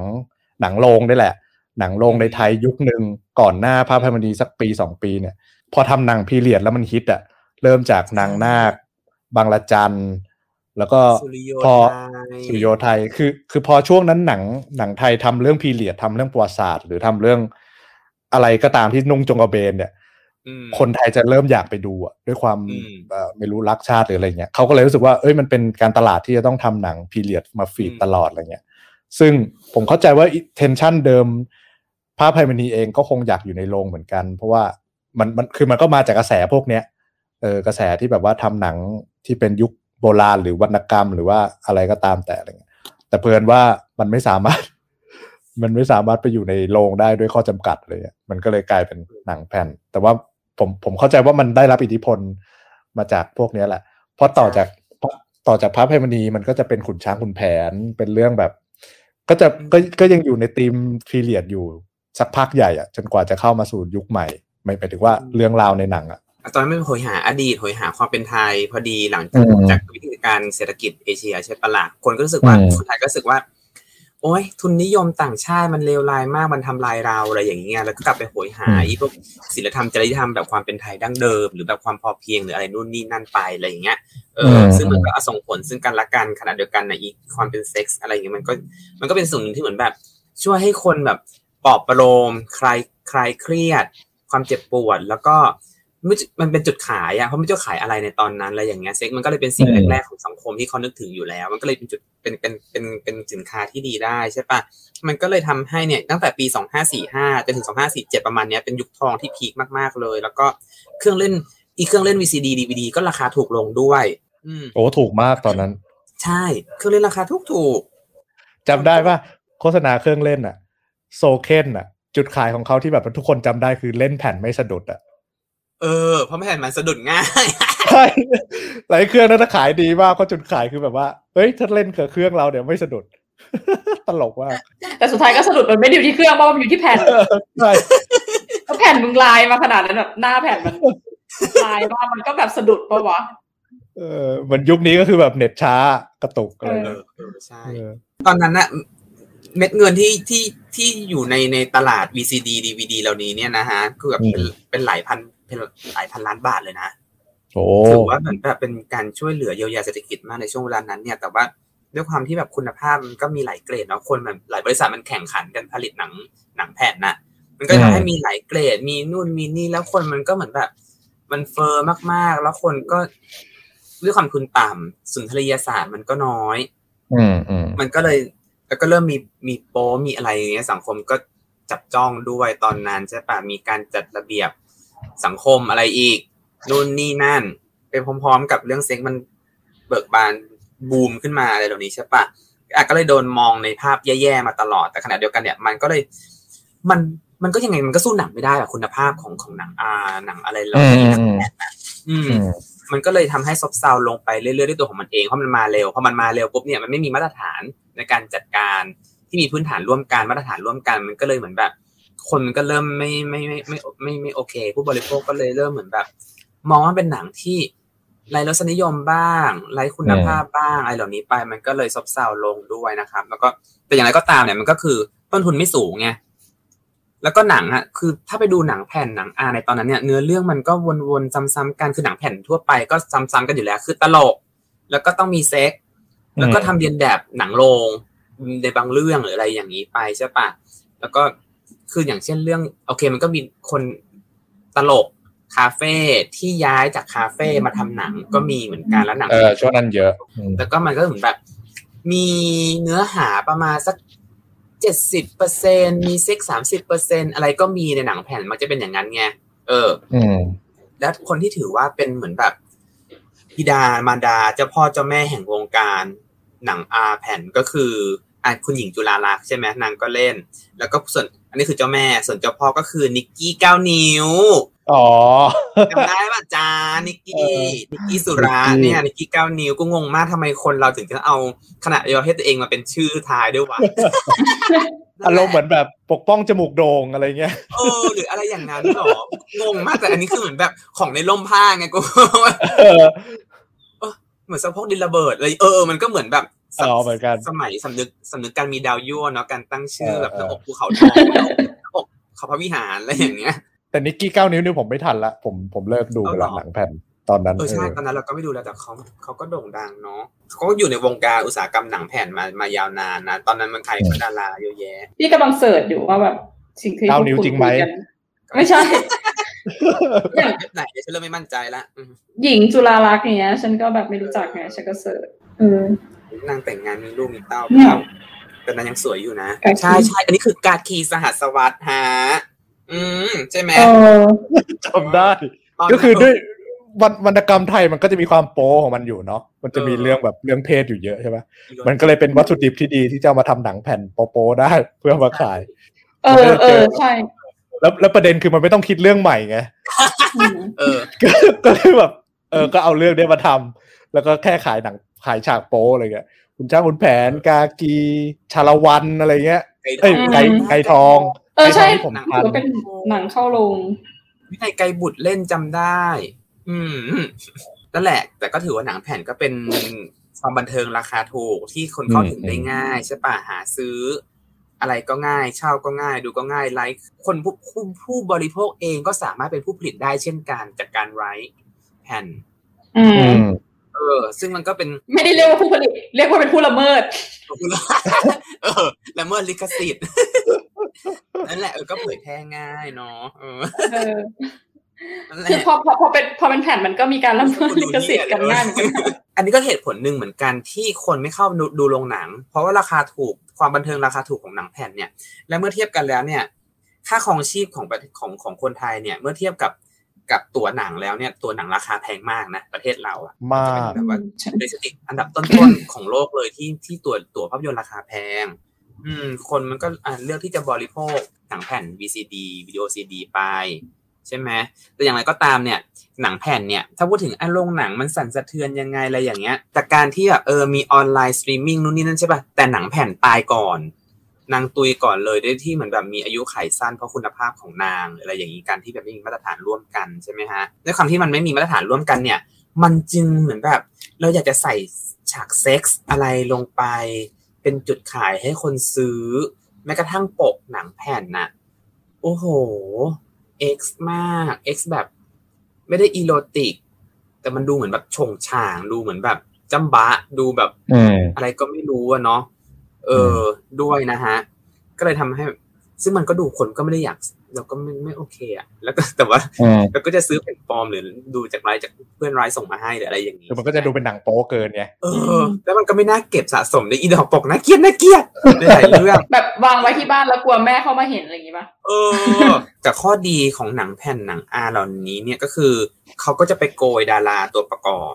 หนังโรงนี่แหละ หนังโรงในไทยยุคหนึ่งก่อนหน้าพระพมณีสักปีสองปีเนี่ย พอทำหนังพีเรียดแล้วมันฮิตอะเริ่มจากนางนาคบางละจันแล้วก็สุริโยพอไทยสุริโยไทยคือ คือพอช่วงนั้นหนังหนังไทยทำเรื่องพีเรียดทำเรื่องประวัติศาสตร์ หรือทำเรื่องอะไรก็ตามที่นุ่งจงกระเบนเนี่ยอืมคนไทยจะเริ่มอยากไปดูอะด้วยความอืมเอ่อไม่รู้รักชาติหรืออะไรเงี้ยเขาก็เลยรู้สึกว่าเอ้ยมันเป็นการตลาดที่จะต้องทำหนังพีเรียดมาฟีดตลอดอะไรเงี้ย ซึ่งผมเข้าใจว่าเทนชันเดิมภาพไพมณีเองก็คงอยากอยู่ในโรงเหมือนกัน เพราะว่า มันมันคือมันก็มาจากกระแสพวกเนี้ยเออกระแสที่แบบว่าทำหนังที่เป็นยุคโบราณหรือวรรณกรรม หรือว่าอะไรก็ตามแต่อะไรเงี้ยแต่เพลินว่ามันไม่สามารถ มันไม่สามารถไปอยู่ในโรงได้ด้วยข้อจำกัดเลยมันก็เลยกลายเป็นหนังแผ่น แต่ว่าผมผมเข้าใจว่ามันได้รับอิทธิพลมาจากพวกเนี้ยแหละเพราะต่อจากต่อจากพระพิมณีมันก็จะเป็นขุนช้างขุนแผนเป็นเรื่องแบบ ก็จะก็ก็ยังอยู่ในธีมperiod อยู่สักพักใหญ่อะจนกว่าจะเข้ามาสู่ยุคใหม่ หมายถึงว่าเรื่องราวในหนังอะตอนนั้นมันโหยหาอดีตโหยหาความเป็นไทย พอดีหลังอืมจากวิกฤตการณ์เศรษฐกิจเอเชียใช่ปะล่ะคนก็รู้สึกว่าอืมคนไทยก็รู้สึกว่า โอ้ยทุนนิยมต่างชาติมันเลวร้ายมากมันทำลายเราอะไรอย่างเงี้ยแล้วก็กลับไปโหยหาอีพวกศิลธรรมจริยธรรมแบบความเป็นไทยดั้งเดิม หรือแบบความพอเพียงหรืออะไรนู่นนี่นั่นไปอะไรอย่างเงี้ยเอออมซึ่งมันก็ส่งผลซึ่งกันและกันขณะเดียวกันในะอีกความเป็นเซ็กส์อะไรอย่างเงี้ยมันก็มันก็เป็นส่วนหนึ่งที่เหมือนแบบ ช่วยให้คนแบบปลอบประโลมคลายคลายเครียด ความเจ็บปวด แล้วก็ไม่มันเป็นจุดขายอะเพราะไม่จะขายอะไรในตอนนั้นอะไรอย่างเงี้ยเซ็กมันก็เลยเป็นสิ่งอืมแรกๆของสังคมที่เขานึกถึงอยู่แล้ว มันก็เลยเป็นจุดเป็นเป็นเป็นเป็นสินค้าที่ดีได้ใช่ปะมันก็เลยทำให้เนี่ยตั้งแต่ปีสองห้าสี่ห้าจนถึงสองห้าสี่เจ็ดประมาณเนี้ยเป็นยุคทองที่พีคมากๆเลย แล้วก็เครื่องเล่นอีเครื่องเล่น VCD DVD ก็ราคาถูกลงด้วยอืมโอ้ถูกมากตอนนั้น ใช่เครื่องเล่นราคาถูกถูกจำได้ว่าโฆษณาเครื่องเล่นอะโซเคนอะ จุดขายของเขาที่แบบทุกคนจำได้คือเล่นแผ่นไม่สะดุดอะๆเออเพราะไม่เห็นมันสะดุดง่ายใช่หลายเครื่องนั้นนะขายดีมากเพราะจุดขายคือแบบว่าเฮ้ยถ้าเล่นกับเครื่องเราเดี๋ยวไม่สะดุด ตลกมากแต่สุดท้ายก็สะดุดมันไม่ได้อยู่ที่เครื่องเพราะมันอยู่ที่แผ่นใช่เพราะแผ่นมึงลายมาขนาดนั้นแบบหน้าแผ่นมันลายมามันก็แบบสะดุดปะวะเออเหมือนยุคนี้ก็คือแบบเน็ตช้ากระตุกอะไรเอเงี้อยเออใช่เออตอนนั้นน่ะ เม็ดเงินที่ที่ที่อยู่ในในตลาด VCD DVD เหล่านี้เนี่ยนะฮะคือแบบเป็นเป็นหลายพันเป็นหลายพันล้านบาทเลยนะโอ้ถือว่าเหมือนแบบเป็นการช่วยเหลือเยียวยาเศรษฐกิจมากในช่วงเวลานั้นเนี่ยแต่ว่าด้วยความที่แบบคุณภาพมันก็มีหลายเกรดเนาะคนแบบหลายบริษัทมันแข่งขันกันผลิตหนังหนังแผ่นน่ะมันก็ทำให้มีหลายเกรด มีนู่นมีนี่แล้วคนมันก็เหมือนแบบ มันเฟอร์มากๆ แล้วคนก็ด้วยความทุนต่ำสุนทรียศาสตร์มันก็น้อย อืมอืมมันก็เลย แล้วก็เริ่มมีมีโป๊มีอะไรอย่างเงี้ยสังคมก็จับจ้องด้วยตอนนั้นใช่ปะมีการจัดระเบียบสังคมอะไรอีกนู่นนี่นั่นไปพร้อม ๆ กับเรื่องเซ็กมันเบิกบานบูมขึ้นมาอะไรเหล่านี้ใช่ปะอะก็เลยโดนมองในภาพแย่ๆมาตลอดแต่ขณะเดียวกันเนี่ย มันก็เลยมันมันก็ยังไงมันก็สู้หนังไม่ได้อะคุณภาพของของหนังอ่าหนังอะไรเหล่านี้หนังแผ่นนะอืมอืม มันก็เลยทำให้ซบเซาลงไปเรื่อยๆด้วยตัวของมันเองเพราะมันมาเร็วพอมันมาเร็วปุ๊บเนี่ยมันไม่มีมาตรฐาน ในการจัดการที่มีพื้นฐานร่วมกันมาตรฐานร่วมกันมันก็เลยเหมือนแบบ คนมันก็เริ่มไม่ไม่ไม่ไม่ไม่ไม่ไม่โอเค ผู้บริโภคก็เลยเริ่มเหมือนแบบ มองว่าเป็นหนังที่ไร้รสนิยมบ้างไร้คุณภาพบ้างอะไรเหล่านี้ไป มันก็เลยซบเซาลงด้วยนะครับ แล้วก็แต่อย่างไรก็ตามเนี่ยมันก็คือต้นทุนไม่สูงไงแล้วก็หนังอะคือถ้าไปดูหนังแผ่นหนังอาในตอนนั้นเนี่ยเนื้อเรื่องมันก็วนๆซ้ำๆกันคือหนังแผ่นทั่วไปก็ซ้ำๆกันอยู่แล้ว คือตลก แล้วก็ต้องมีเซ็ก แล้วก็ทำเรียนแบบหนังโรงในบางเรื่องหรืออะไรอย่างนี้ไปใช่ปะแล้วก็คืออย่างเช่นเรื่อง โอเค มันก็มีคนตลกคาเฟ่ที่ย้ายจากคาเฟ่มาทำหนังก็มีเหมือนกันแล้วหนังเออช่วงนั้นเยอะอืมแล้วก็มันก็เหมือนแบบ มีเนื้อหาประมาณสักเจ็ดสิบเปอร์เซ็นมีเซ็กสามสิบเปอร์เซ็นอะไรก็มีในหนังแผ่นมันจะเป็นอย่างนั้นไงเอออืมและคนที่ถือว่าเป็นเหมือนแบบพิดามารดาเจ้าพ่อเจ้าแม่แห่งวงการ หนังอาแผ่นก็คืออะคุณหญิงจุฬาลักษณ์ใช่ไหมนางก็เล่น แล้วก็ส่วนอันนี้คือเจ้าแม่ส่วนเจ้าพ่อก็คือนิกกี้เก้านิ้วอ๋อจำได้ป่ะจ้านิกเอกี้อนิกกี้สุรานิกกี้เนี่ยนิกกี้เก้านิ้วก็งงมากทำไมคนเราถึงจะเอาขนาดยอเพศตัวเองมาเป็นชื่อท้ายด้วยวะอารมณ์เหมือนแบบปกป้องจมูกโด่งอะไรเงี้ยเออหรืออะไรอย่างนั้นหรองงมากแต่อันนี้คือเหมือนแบบของในร่มผ้าไงกูเออเหมือนสะโพกดินระเบิดเลยเออเออมันก็เหมือนแบบ สมอ๋อเหมือนกัน สมัยสำนึกสำนึกการมีดาวยั่วเนาะการตั้งชื่อเออแบบหเออน้าอกภูเขาทองหน้าอกหน้าอกเขาพระวิหารอะไรอย่างเงี้ย แต่นิกกี้เก้านิ้วนี่ผมไม่ทันละ ผมผมเลิกดูเอาไปเหรละอหนังแผ่นตอนนั้นเออใช่เออตอนนั้นเราก็ไม่ดูแล้วแต่เขาเขาก็โด่งดังเนาะเขาก็อยู่ในวงการอุตสาหกรรมหนังแผ่นมามายาวนานนะตอนนั้นมันไทยก็ดาราเยอะแยะพี่กำลังเสิร์ชอยู่ว่าแบบสิ่งที่เก้าพวกนิ้วคุณจริงไหมคุยกันไม่ใช่อย่างเว็บไหนเดี๋ยวฉันเริ่มไม่มั่นใจละอืมหญิงจุฬาลักษณ์อย่างเงี้ย ฉันก็แบบไม่รู้จักไงฉันก็เสิร์ชเออ นางแต่งงานมีลูกมีเต้าเนี่ยแต่นางยังสวยอยู่นะ ใช่ใช่อันนี้คือกาคีสหัสวัสดิ์ฮะอืมใช่ไหมจำได้ ก็คือด้วยวรรวรรณกรรมไทยมันก็จะมีความโป๊ของมันอยู่เนาะ มันจะมีเรื่องแบบเรื่องเพศอยู่เยอะใช่ไหมมันก็เลยเป็นวัตถุดิบที่ดีที่จะมาทำหนังแผ่นโป๊ได้เพื่อมาขาย เออเออใช่ แล้วแล้วประเด็นคือมันไม่ต้องคิดเรื่องใหม่ไงเออก็เลยแบบ เออ ก็เอาเรื่องเนี้ยมาทำแล้วก็แค่ขายหนัง ขายฉากโป๊อะไรเงี้ยคุณช้างคุณแผนกากีชาละวันอะไรเงี้ยเอ้ยไก่ไก่ทองเออใช่ไก่ทงที่ผมทันถือว่าเป็นหนังเข้าโรงวินัยไกรบุตรเล่นจำได้ อืมนั่นแหละ แต่ก็ถือว่าหนังแผ่นก็เป็นความบันเทิงราคาถูกที่คนเข้าถึงได้ง่ายใช่ปะหาซื้อ อะไรก็ง่ายเช่าก็ง่าย ดูก็ง่ายไลฟ์คนผู้ผู้ผู้บริโภคเองก็สามารถเป็นผู้ผลิตได้เช่นกันจากการไลฟ์แผ่น อือืมม เออ ซึ่งมันก็เป็น ไม่ได้เรียกว่าผู้ผลิต เรียกว่าเป็นผู้ละเมิดเออละเมิดลิขสิทธิ์นั่นแหละเออก็เผยแพร่ง่ายเนาะเออเออนั่นแหละคือพอพอพอเป็นพอเป็นแผ่นมันก็มีการละเมิดลิขสิทธิ์กันง่ายเหมือนกันอันนี้ก็เหตุผลหนึ่งเหมือนกันที่คนไม่เข้าดูดูโรงหนัง เพราะว่าราคาถูกความบันเทิงราคาถูกของหนังแผ่นเนี่ย และเมื่อเทียบกันแล้วเนี่ย ค่าครองชีพของประของของคนไทยเนี่ย เมื่อเทียบกับ กับตัวหนังแล้วเนี่ยตัวหนังราคาแพงมากนะ ประเทศเราอะมากแบบว่าใช่เป็นสถิติอันดับต้นๆของโลกเลยที่ที่ตัวตัวภาพยนตร์ราคาแพง อืม คนมันก็อะเลือกที่จะบริโภคหนังแผ่น VCD วิดีโอ CD ไป ใช่ไหมแต่อย่างไรก็ตามเนี่ย หนังแผ่นเนี่ย ถ้าพูดถึงอารมณ์หนังมันสั่นสะเทือนยังไงอะไรอย่างเงี้ยแต่การที่แบบเออมีออนไลน์สตรีมมิ่งนู่นนี่นั่นใช่ป่ะแต่หนังแผ่นตายก่อน นางตุยก่อนเลยด้วยที่เหมือนแบบมีอายุไขสั้นเพราะคุณภาพของนางหรืออะไรอย่างนี้การที่แบบไม่มีมาตรฐานร่วมกันใช่ไหมฮะด้วยความที่มันไม่มีมาตรฐานร่วมกันเนี่ย มันจึงเหมือนแบบ เราอยากจะใส่ฉากเซ็กส์อะไรลงไป เป็นจุดขายให้คนซื้อ แม้กระทั่งปกหนังแผ่นน่ะ โอ้โห X มาก X แบบ ไม่ได้อีโรติก แต่มันดูเหมือนแบบชงช่าง ดูเหมือนแบบจำบะ ดูแบบอืมอะไรก็ไม่รู้อะเนาะ เออด้วยนะฮะ ก็เลยทำให้ ซึ่งมันก็ดูคนก็ไม่ได้อยาก เราก็ไม่ไม่โอเคอะแล้วก็แต่ว่าอืมเราก็จะซื้อเป็นฟอร์มหรือดูจากไลน์จากเพื่อนไลน์ส่งมาให้หรืออะไรอย่างนี้คือมันก็จะดูเป็นหนังโป๊เกินไงเออ แล้วมันก็ไม่น่าเก็บสะสมในอีดอกปกน่าเกลียดน่าเกลียดในหลายเรื่องแบบวางไว้ที่บ้านแล้วกลัวแม่เข้ามาเห็นอะไรอย่างงี้ป่ะเออแต่ข้อดีของหนังแผ่นหนังอาเหล่านี้เนี่ยก็คือเขาก็จะไปโกยดาราตัวประกอบ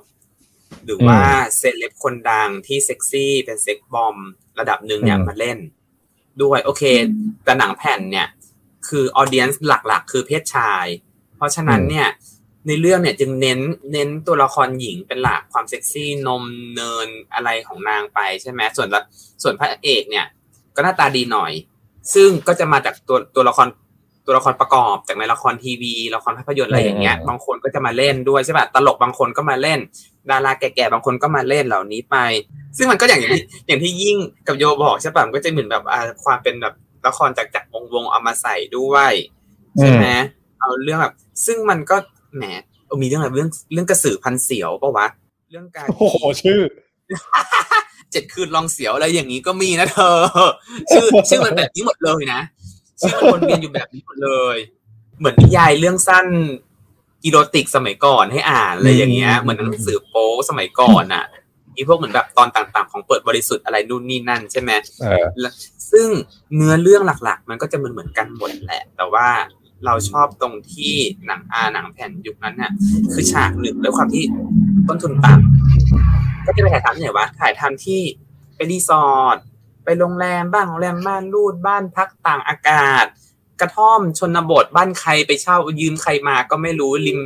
หรือว่าเซเลบคนดังที่เซ็กซี่เป็น sex bomb ระดับหนึ่งเนี่ยอืมมาเล่น ด้วยโอเค แต่หนังแผ่นเนี่ย คือ audience หลักๆ คือเพศชาย เพราะฉะนั้นเนี่ย ในเรื่องเนี่ยจึงเน้นเน้นตัวละครหญิงเป็นหลักความเซ็กซี่นมเนินอะไรของนางไปใช่ไหมส่วนละส่วนพระเอกเนี่ย ก็หน้าตาดีหน่อย ซึ่งก็จะมาจากตัวตัวละครตัวละครประกอบจากในละครทีวีละครภาพยนตร์อะไรอย่างเงี้ยอืมบางคนก็จะมาเล่นด้วยใช่ป่ะตลกบางคนก็มาเล่น ดาราแก่ๆบางคนก็มาเล่นเหล่านี้ไป ซึ่งมันก็อย่างที่อย่างที่ยิ่งกับโยบอกใช่ป่ะมันก็จะเหมือนแบบอ่าความเป็นแบบละครจากจากวงวงๆเอามาใส่ด้วยใช่ไหมเอาเรื่องแบบซึ่งมันก็แหมเออมีเรื่องอะไรเรื่องเรื่องกระสือพันเสียวปะวะเรื่องการโอ้โหชื่อเจ็ดคืนลองเสียวอะไรอย่างนี้ก็มีนะเธอ ชื่อชื่อมันแบบนี้หมดเลยนะชื่อมันวนเวียนอยู่แบบนี้หมดเลย เหมือนนิยายเรื่องสั้น อีโรติกสมัยก่อนให้อ่านอะไรอย่างเงี้ยอืมเหมือนหนังสือโป๊สมัยก่อนอะมีพวกเหมือนแบบตอนต่างๆ ของเปิดบริสุทธิ์อะไรนู่นนี่นั่นใช่ไหมเออแล้วซึ่งเนื้อเรื่องหลักๆ มันก็จะเหมือนเหมือนๆกันหมดแหละ แต่ว่าเราชอบตรงที่หนังอาหนังแผ่นยุคนั้นน่ะคือฉากหนึ่งด้วยความที่ต้นทุนต่ำก็จะไปถ่ายทำที่ไหนวะถ่ายทำที่ไปรีสอร์ทไปโรงแรมบ้างโรงแรมม่านรูดบ้านพักต่างอากาศ กระท่อมชนบทบ้านใครไปเช่ายืมใครมาก็ไม่รู้ริม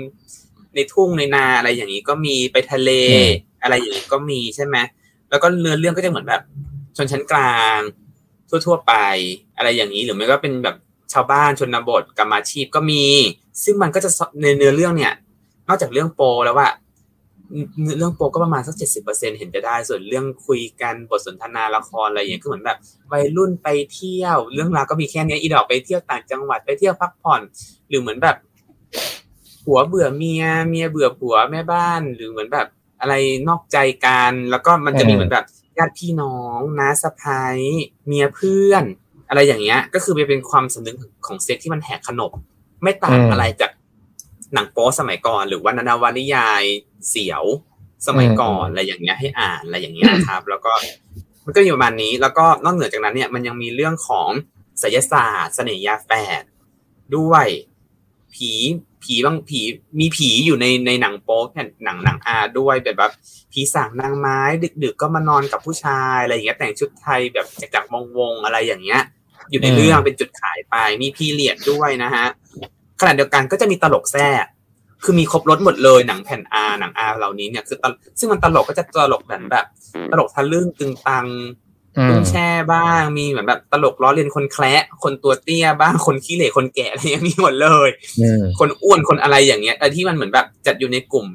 ในทุ่งในนาอะไรอย่างนี้ก็มีไปทะเลอืมอะไรอย่างนี้ก็มีใช่ไหมแล้วก็เนื้อเรื่องก็จะเหมือนแบบ ชนชั้นกลาง ทั่วๆไป อะไรอย่างนี้หรือไม่ก็เป็นแบบชาวบ้านชนบทกรรมาชีพก็มี ซึ่งมันก็จะสในเนื้อเรื่องเนี่ย นอกจากเรื่องโปแล้วว่า เรื่องโปก็ประมาณสักเจ็ดสิบเปอร์เซ็นเห็นจะได้ ส่วนเรื่องคุยกันบทสนทนาละครอะไรอย่างเงี้ยก็เหมือนแบบวัยรุ่นไปเที่ยว เรื่องราวก็มีแค่นี้อีดอกไปเที่ยวต่างจังหวัดไปเที่ยวพักผ่อน หรือเหมือนแบบผัวเบื่อเมียเมียเบื่อผัวแม่บ้าน หรือเหมือนแบบอะไรนอกใจกันแล้วก็มันจะมีเหมือนแบบญาติพี่น้องน้าสะพ้ายเมียเพื่อน อะไรอย่างเงี้ย ก็คือเป็นความสำนึกของเซ็กที่มันแหกขนบไม่ต่างอะไรจาก หนังโป๊สมัยก่อน หรือว่านวนิยายเสียวสมัยก่อนอะไรอย่างเงี้ยให้อ่านอะไรอย่างเงี้ยนะครับ แล้วก็มันก็อยู่ประมาณนี้ แล้วก็นอกเหนือจากนั้นเนี่ยมันยังมีเรื่องของศิลศาสตร์เสน่หยาแฝดด้วยผีผีบางผีมีผีอยู่ในในหนังโป๊เนี่ยหนังหนังอาด้วยแบบแบบผีสางนางไม้ ดึก ๆ ก็มานอนกับผู้ชายอะไรอย่างเงี้ยแต่งชุดไทยแบบจากจากวงวงอะไรอย่างเงี้ย อยู่ในเรื่องเป็นจุดขายไปมีพีเรียดด้วยนะฮะ ขณะเดียวกันก็จะมีตลกแทรกคือมีครบรถหมดเลยหนังแผ่นอาหนังอาเหล่านี้เนี่ยคือซึ่งมันตลกก็จะตลกแบบแบบ ตลกทะลึ่งตึงตังตึงแช่บ้างมีเหมือนแบบตลกล้อเลียนคนแคละคนตัวเตี้ยบ้างคนขี้เหร่คนแก่อะไรอย่างนี้หมดเลยคนอ้วนคนอะไรอย่างเงี้ยแต่ที่มันเหมือนแบบจัดอยู่ในกลุ่ม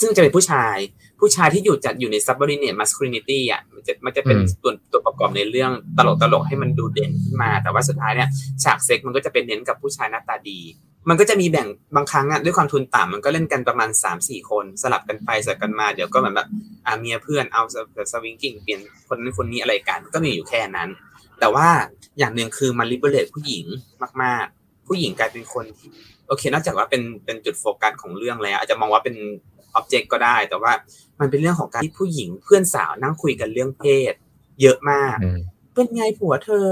ซึ่งจะเป็นผู้ชาย ผู้ชายที่อยู่จัดอยู่ใน subordinate masculinity อะมันจะมันจะเป็นตัวตัวประกอบในเรื่องตลกตลกให้มันดูเด่นขึ้นมา แต่ว่าสุดท้ายเนี่ยฉากเซ็กมันก็จะเป็นเน้นกับผู้ชายหน้าตาดี มันก็จะมีแบ่งบางครั้งอะด้วยความทุนต่ำมันก็เล่นกันประมาณสามสี่คนสลับกันไปสลับกันมาเดี๋ยวก็แบบแบบอ่าเมียเพื่อนเอา swinging เปลี่ยนคนนั้นคนนี้อะไรกันก็มีอยู่แค่นั้น แต่ว่าอย่างหนึ่งคือมัน liberate ผู้หญิงมากๆ ผู้หญิงกลายเป็นคนโอเคนอกจากว่าเป็นเป็นจุดโฟกัสของเรื่องแล้ว อาจจะมองว่าเป็น object ก็ได้ แต่ว่า มันเป็นเรื่องของการที่ผู้หญิงเพื่อนสาวนั่งคุยกันเรื่องเพศ เยอะมาก เป็นไงผัวเธอ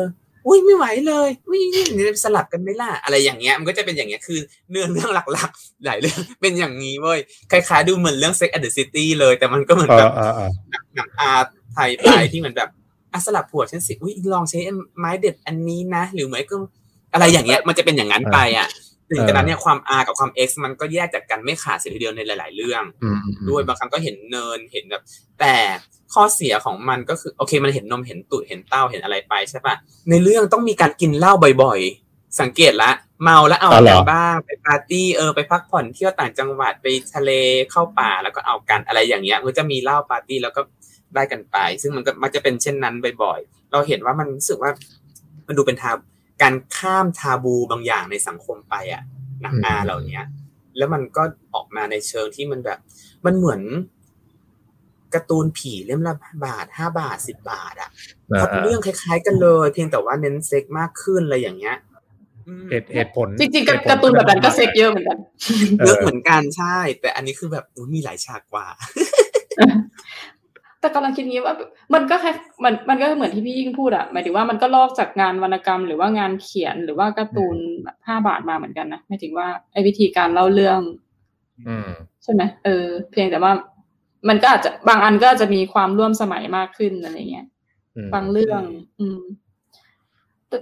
อุ้ยไม่ไหวเลยอุ้ยนี่สลับกันไม่ล่ะ อะไรอย่างเงี้ย มันก็จะเป็นอย่างเงี้ยคือเนื้อเรื่องหลักๆหลายเรื่องเป็นอย่างนี้เว้ยคล้ายๆดูเหมือนเรื่อง Sex and the City เลย แต่มันก็เหมือนแบบหนังอาไทยไปที่เหมือนแบบอะสลับผัวฉันสิอุ้ยลองใช้ไม้เด็ดอันนี้นะ หรือไม่ก็อะไรอย่างเงี้ย มันจะเป็นอย่างนั้นไปอะ ถึงจากนั้นเนี่ยความ R กับความ X มันก็แยกจากกันไม่ขาดเสียทีเดียวในหลาย ๆ เรื่องด้วยบางครั้งก็เห็นเนินเห็นแบบ แต่ข้อเสียของมันก็คือโอเคมันเห็นนมเห็นตูดเห็นเต้าเห็นอะไรไปใช่ปะในเรื่องต้องมีการกินเหล้าบ่อย ๆ สังเกตละ เมาแล้วเอากันบ้างไปปาร์ตี้เออไปพักผ่อนเที่ยวต่างจังหวัดไปทะเลเข้าป่าแล้วก็เอากันอะไรอย่างเงี้ยมันจะมีเหล้าปาร์ตี้แล้วก็ได้กันไป ซึ่งมันก็มักจะเป็นเช่นนั้นบ่อย ๆ เราเห็นว่ามันรู้สึกว่ามันดูเป็นทา การข้ามทาบูบางอย่างในสังคมไปอะหนังอาเหล่านี้แล้วมันก็ออกมาในเชิงที่มันแบบ มันเหมือนการ์ตูนผีเล่มละบาทห้าบาทสิบบาท อะพอเรื่องคล้าย ๆ กันเลย เพียงแต่ว่าเน้นเซ็กมากขึ้นอะไรอย่างเงี้ยเหตุผลจริงๆการ์ตูนแบบนั้นก็เซ็กเยอะเหมือนกันเยอะเหมือนกันใช่ แต่อันนี้คือแบบมีหลายฉากกว่า แต่กำลังคิดงี้ว่ามันก็แค่มันมันก็เหมือนที่พี่ยิ่งพูดอะหมายถึงว่ามันก็ลอกจากงานวรรณกรรม หรือว่างานเขียนหรือว่าการ์ตูนแบบห้าบาทมาเหมือนกันนะหมายถึงว่าไอ้วิธีการเล่าเรื่องใช่ไหมเออ เพียงแต่ว่า มันก็อาจจะบางอันก็จะมีความร่วมสมัยมากขึ้นอะไรเงี้ยบางเรื่อง อืม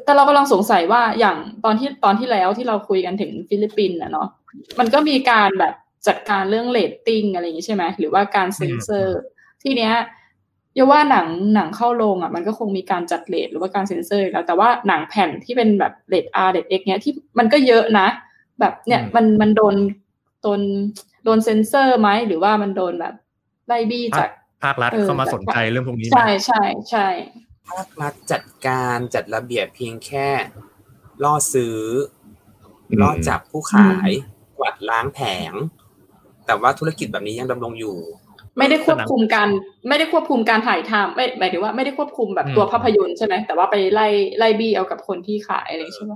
แต่เรากำลังสงสัยว่าอย่างตอนที่ตอนที่แล้วที่เราคุยกันถึงฟิลิปปินส์อะเนาะมันก็มีการแบบจัดการเรื่องเลตติ้งอะไรอย่างนี้ใช่ไหมหรือว่าการเซ็นเซอร์ ที่เนี้ยยว่าหนังหนังเข้าโรงอะมันก็คงมีการจัด rate หรือว่าการเซ็นเซอร์แล้วแต่ว่าหนังแผ่นที่เป็นแบบ rate R rate X เนี้ยที่มันก็เยอะนะ แบบเนี่ยมันมันโดนโดนโดนเซ็นเซอร์ไหมหรือว่ามันโดนแบบไล่บี้จากภาครัฐเข้ามาสนใจเรื่องพวกนี้ใช่ใช่ใช่ภาครัฐจัดการจัดระเบียบเพียงแค่ล่อซื้อล่อจับผู้ขายกวาดล้างแผง แต่ว่าธุรกิจแบบนี้ยังดำรงอยู่ ไม่ได้ควบคุมการ ไม่ได้ควบคุมการถ่ายทำไม่หมายถึงว่าไม่ได้ควบคุมแบบตัวภาพยนตร์ใช่ไหมแต่ว่าไปไล่ไล่บี้เอากับคนที่ขายอะไรใช่ไหม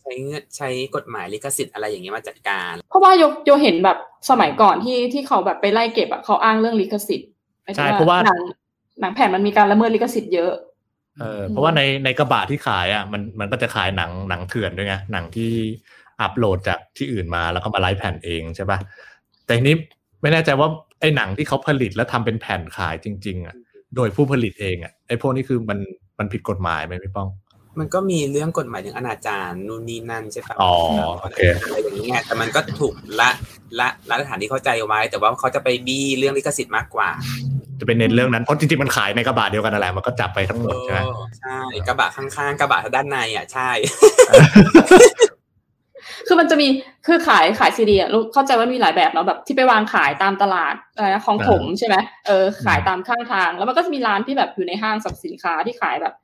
ใช้เงื่อนใช้กฎหมายลิขสิทธิ์อะไรอย่างเงี้ยมาจัดการ เพราะว่าโยโยเห็นแบบสมัยก่อนที่ที่เขาแบบไปไล่เก็บอะเขาอ้างเรื่องลิขสิทธิ์ใช่เพราะว่าหนังหนังแผ่นมันมีการละเมิดลิขสิทธิ์เยอะเออเพราะว่าในในกระบะที่ขายอะมันมันก็จะขายหนังหนังเถื่อนด้วยไงหนังที่อัปโหลดจากที่อื่นมาแล้วก็มาไล่แผ่นเองใช่ปะแต่นี้ไม่แน่ใจว่า ไอ้หนังที่เขาผลิตแล้วทำเป็นแผ่นขายจริง ๆ อะ โดยผู้ผลิตเองอะไอ้พวกนี้คือมันมันผิดกฎหมายไหมพี่ป้อง มันก็มีเรื่องกฎหมายอย่างอนาจารนู่นนี่นั่นใช่ปะอ๋อโอเคอะไรอย่างนี้ไงแต่มันก็ถูกละละละสถานที่เข้าใจไว้ แต่ว่าเขาจะไปบี้เรื่องลิขสิทธิ์มากกว่า จะเป็นเน้นเรื่องนั้นเพราะจริงๆมันขายในกระบะเดียวกันนั่นแหละมันก็จับไปทั้งหมดใช่ไหมใช่กระบะข้างๆกระบะด้านในอะใช่ คือมันจะมีคือขายขายซีดีอะรู้เข้าใจว่ามีหลายแบบเนาะแบบที่ไปวางขายตามตลาดอะไรนะของผมใช่ไหมเออขายตามข้างทาง แล้วมันก็จะมีร้านที่แบบอยู่ในห้างสรรพสินค้าที่ขายแบบ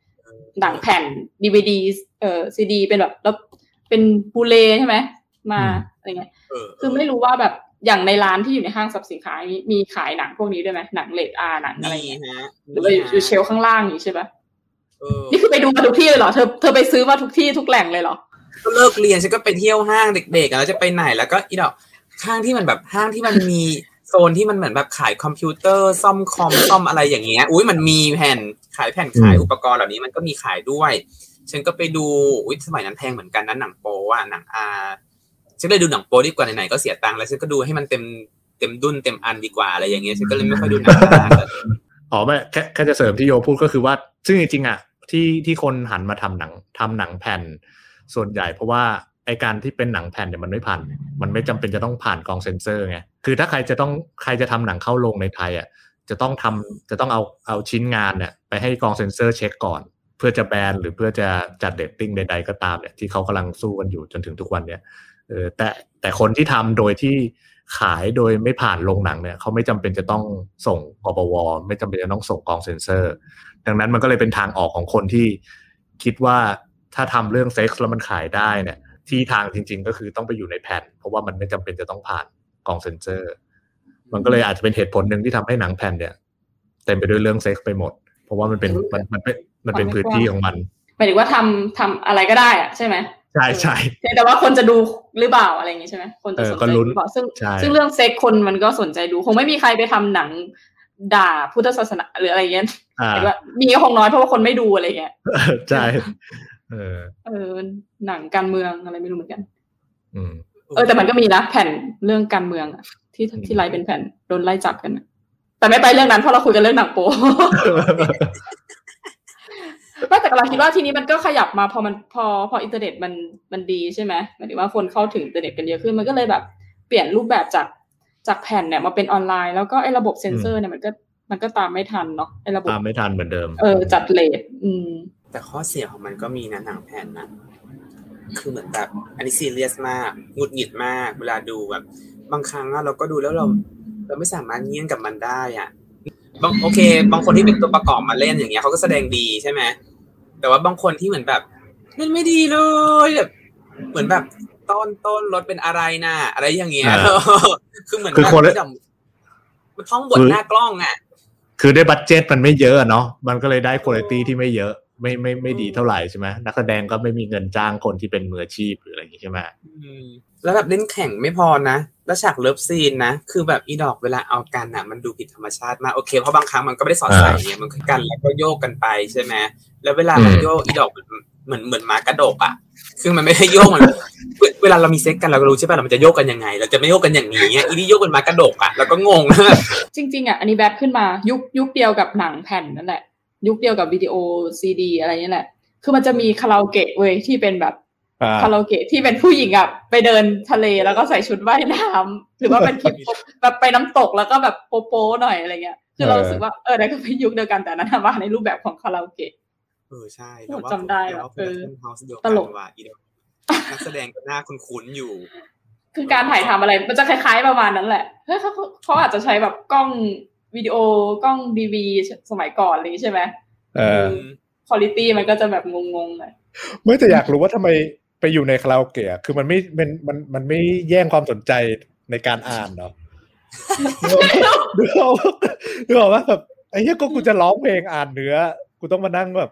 หนังแผ่นดีวีดีเออซีดี เป็นแบบแล้วเป็น Blu-ray ใช่ไหมมาอะไรเงี้ยเออคือไม่รู้ว่าแบบอย่างในร้านที่อยู่ในห้างสรรพสินค้ามีมีขายหนังพวกนี้ด้วยไหมหนัง rate R หนังอะไรนี่เงี้ยฮะหรือว่าอยู่ shelf ข้างล่างอย่างนี้ใช่ปะเออนี่คือไปดูมาทุกที่เลยเหรอเธอเธอไปซื้อมาทุกที่ทุกแหล่งเลยเหรอ ก็เลิกเรียนฉันก็ไปเที่ยวห้างเด็กๆอะแล้วจะไปไหนแล้วก็อีดอกห้างที่มันแบบห้างที่มันมีโซนที่มันเหมือนแบบขายคอมพิวเตอร์ซ่อมคอมซ่อมอะไรอย่างเงี้ยอุ้ยมันมีแผ่นขายแผ่นขายอืมอุปกรณ์เหล่านี้มันก็มีขายด้วยฉันก็ไปดูอุ้ยสมัยนั้นแพงเหมือนกันนะหนังโป๊อะหนังอาฉันเลยดูหนังโป๊ดีกว่าไหนๆก็เสียตังค์แล้วฉันก็ดูให้มันเต็มเต็มดุนเต็มอันดีกว่าอะไรอย่างเงี้ยฉันก็เลยไม่ค่อยดูหนังอาอ๋อไม่แค่แค่จะเสริมที่โยพูดก็คือว่า ซึ่งจริงๆอะที่ที่คนหันมาทำหนังทำหนังแผ่น ส่วนใหญ่เพราะว่าไอ้การที่เป็นหนังแผ่นเนี่ยมันไม่ผ่านมันไม่จำเป็นจะต้องผ่านกองเซ็นเซอร์ไงคือถ้าใครจะต้องใครจะทำหนังเข้าโรงในไทยอะจะต้องทำจะต้องเอาเอาชิ้นงานเนี่ยไปให้กองเซ็นเซอร์เช็คก่อน เพื่อจะแบนหรือเพื่อจะจัดเดตติ้งใดๆก็ตามเนี่ยที่เขากำลังสู้กันอยู่จนถึงทุกวันเนี่ยเออแต่แต่คนที่ทำโดยที่ขายโดยไม่ผ่านโรงหนังเนี่ยเขาไม่จำเป็นจะต้องส่งกบวไม่จำเป็นจะต้องส่งกองเซ็นเซอร์ ดังนั้นมันก็เลยเป็นทางออกของคนที่คิดว่า ถ้าทำเรื่องเซ็กส์แล้วมันขายได้เนี่ยที่ทางจริง ๆ ก็คือต้องไปอยู่ในแผ่นเพราะว่ามันไม่จำเป็นจะต้องผ่านกองเซ็นเซอร์ มันก็เลยอาจจะเป็นเหตุผลหนึ่งที่ทำให้หนังแผ่นเนี่ยเต็มไปด้วยเรื่องเซ็กส์ไปหมด เพราะว่ามันเป็นมันมันเป็นมันเป็นพื้นที่ของมันหมายถึงว่าทำทำอะไรก็ได้อะใช่ไหมใช่ใช่เพียงแต่ว่าคนจะดูหรือเปล่าอะไรอย่างงี้ใช่ไหมคนจะสนเออใจก็ลุ้นหรือเปล่าซึ่งใช่ซึ่งเรื่องเซ็กคนมันก็สนใจดู คงไม่มีใครไปทำหนังด่าพุทธศาสนาหรืออะไรเงี้ยอ่าหมายถึงว่ามีก็คงน้อยเพราะว่าคนไม่ดูอะไรเงี้ยใช่ เออ เออ หนังการเมืองอะไรไม่รู้เหมือนกัน อืม เออแต่มันก็มีนะแผ่นเรื่องการเมืองอะที่อืมที่ write เป็นแผ่นโดนไล่จับกันอะแต่ไม่ไปเรื่องนั้นเพราะเราคุยกันเรื่องหนังโป๊ไม่แต่กำลังคิดว่าทีนี้มันก็ขยับมาพอมันพอพออินเทอร์เน็ตมันมันดีใช่ไหมหมายถึงว่าคนเข้าถึงอินเทอร์เน็ตกันเยอะขึ้นมันก็เลยแบบเปลี่ยนรูปแบบจากจากแผ่นเนี่ยมาเป็นออนไลน์แล้วก็ไอ้ระบบเซ็นเซอร์เนี่ยมันก็มันก็ตามไม่ทันเนาะไอ้ระบบตามไม่ทันเหมือนเดิม เออจัดเลทอืม แต่ข้อเสียของมันก็มีนะหนังแผ่นนะคือเหมือนแบบอันนี้ซีเรียสมากหงุดหงิดมาก เวลาดูแบบ บางครั้งอะเราก็ดูแล้วเรา เราไม่สามารถเงี่ยงกับมันได้อะบางโอเค บางคนที่เป็นตัวประกอบมาเล่นอย่างเงี้ยเขาก็แสดงดีใช่ไหมแต่ว่าบางคนที่เหมือนแบบเล่นไม่ดีเลยแบบเหมือนแบบต้นต้นรถเป็นอะไรนะอะไรอย่างเงี้ยอ่าคือเหมือนคือแบบคนละที่แบบมันท่องบทหน้ากล้องอะ คือได้ budget มันไม่เยอะอะเนาะมันก็เลยได้คุณภาพที่ไม่เยอะ ไม่ไม่ไม่ดีเท่าไหร่ใช่ไหมนักแสดงก็ไม่มีเงินจ้างคนที่เป็นมืออาชีพหรืออะไรอย่างงี้ใช่ไหมอืมแล้วแบบเล่นแข็งไม่พอนะ แล้วฉาก love scene นะ คือแบบอีดอกเวลาเอากันอะ มันดูผิดธรรมชาติมาก โอเค เพราะบางครั้งมันก็ไม่ได้สอดใส่เนี่ย มันคือกันแล้วก็โยกกันไปใช่ไหมแล้วเวลามันโยกอีดอกเหมือนเหมือนหมากระดกอะ คือมันไม่ได้โยกมัน เวเวลาเรามีเซ็กซ์กันเราก็รู้ใช่ป่ะเรามันจะโยกกันยังไง เราจะไม่โยกกันอย่างนี้อะอีนี่โยกเป็นหมากระดกอะ แล้วก็งงจริง ๆอะ อันนี้แบบขึ้นมายุคยุคเดียวกับหนังแผ่นนั่นแหละ ยุคเดียวกับวิดีโอซีดี อะไรนี่แหละ คือมันจะมีคาราโอเกะเว้ยที่เป็นแบบอ่าคาราโอเกะที่เป็นผู้หญิงอะไปเดินทะเลแล้วก็ใส่ชุดว่ายน้ำหรือว่าเป็นคลิปแบบไปน้ำตกแล้วก็แบบโป๊ๆหน่อยอะไรเงี้ยคือเรารู้สึกว่าเออนั่นก็เป็นยุคเดียวกันแต่อันนั้นมาในรูปแบบของคาราโอเกะเออใช่แล้วว่าจำได้แล้วว่าว่ะเออเฮาส์เดียวตกันลกว่ะอีดอกนักแสดงก็หน้าคุ้นๆอยู่ คือการถ่ายทำอะไร มันจะคล้ายๆประมาณนั้นแหละเฮ้ยเขาเขาเขาอาจจะใช้แบบกล้อง วิดีโอกล้องดีวีสมัยก่อนอะไรอย่างงี้ใช่ไหมเออคุณภาพมันก็จะแบบงงๆหน่อยไม่แต่อยากรู้ว่าทำไมไปอยู่ในคาราโอเกะอะคือมันไม่มันมันมันไม่แย่งความสนใจในการอ่านเนาะดูเอาดูเอาว่าแบบไอ้เหี้ยก็กูจะร้องเพลงอ่านเนื้อ กูต้องมานั่งแบบ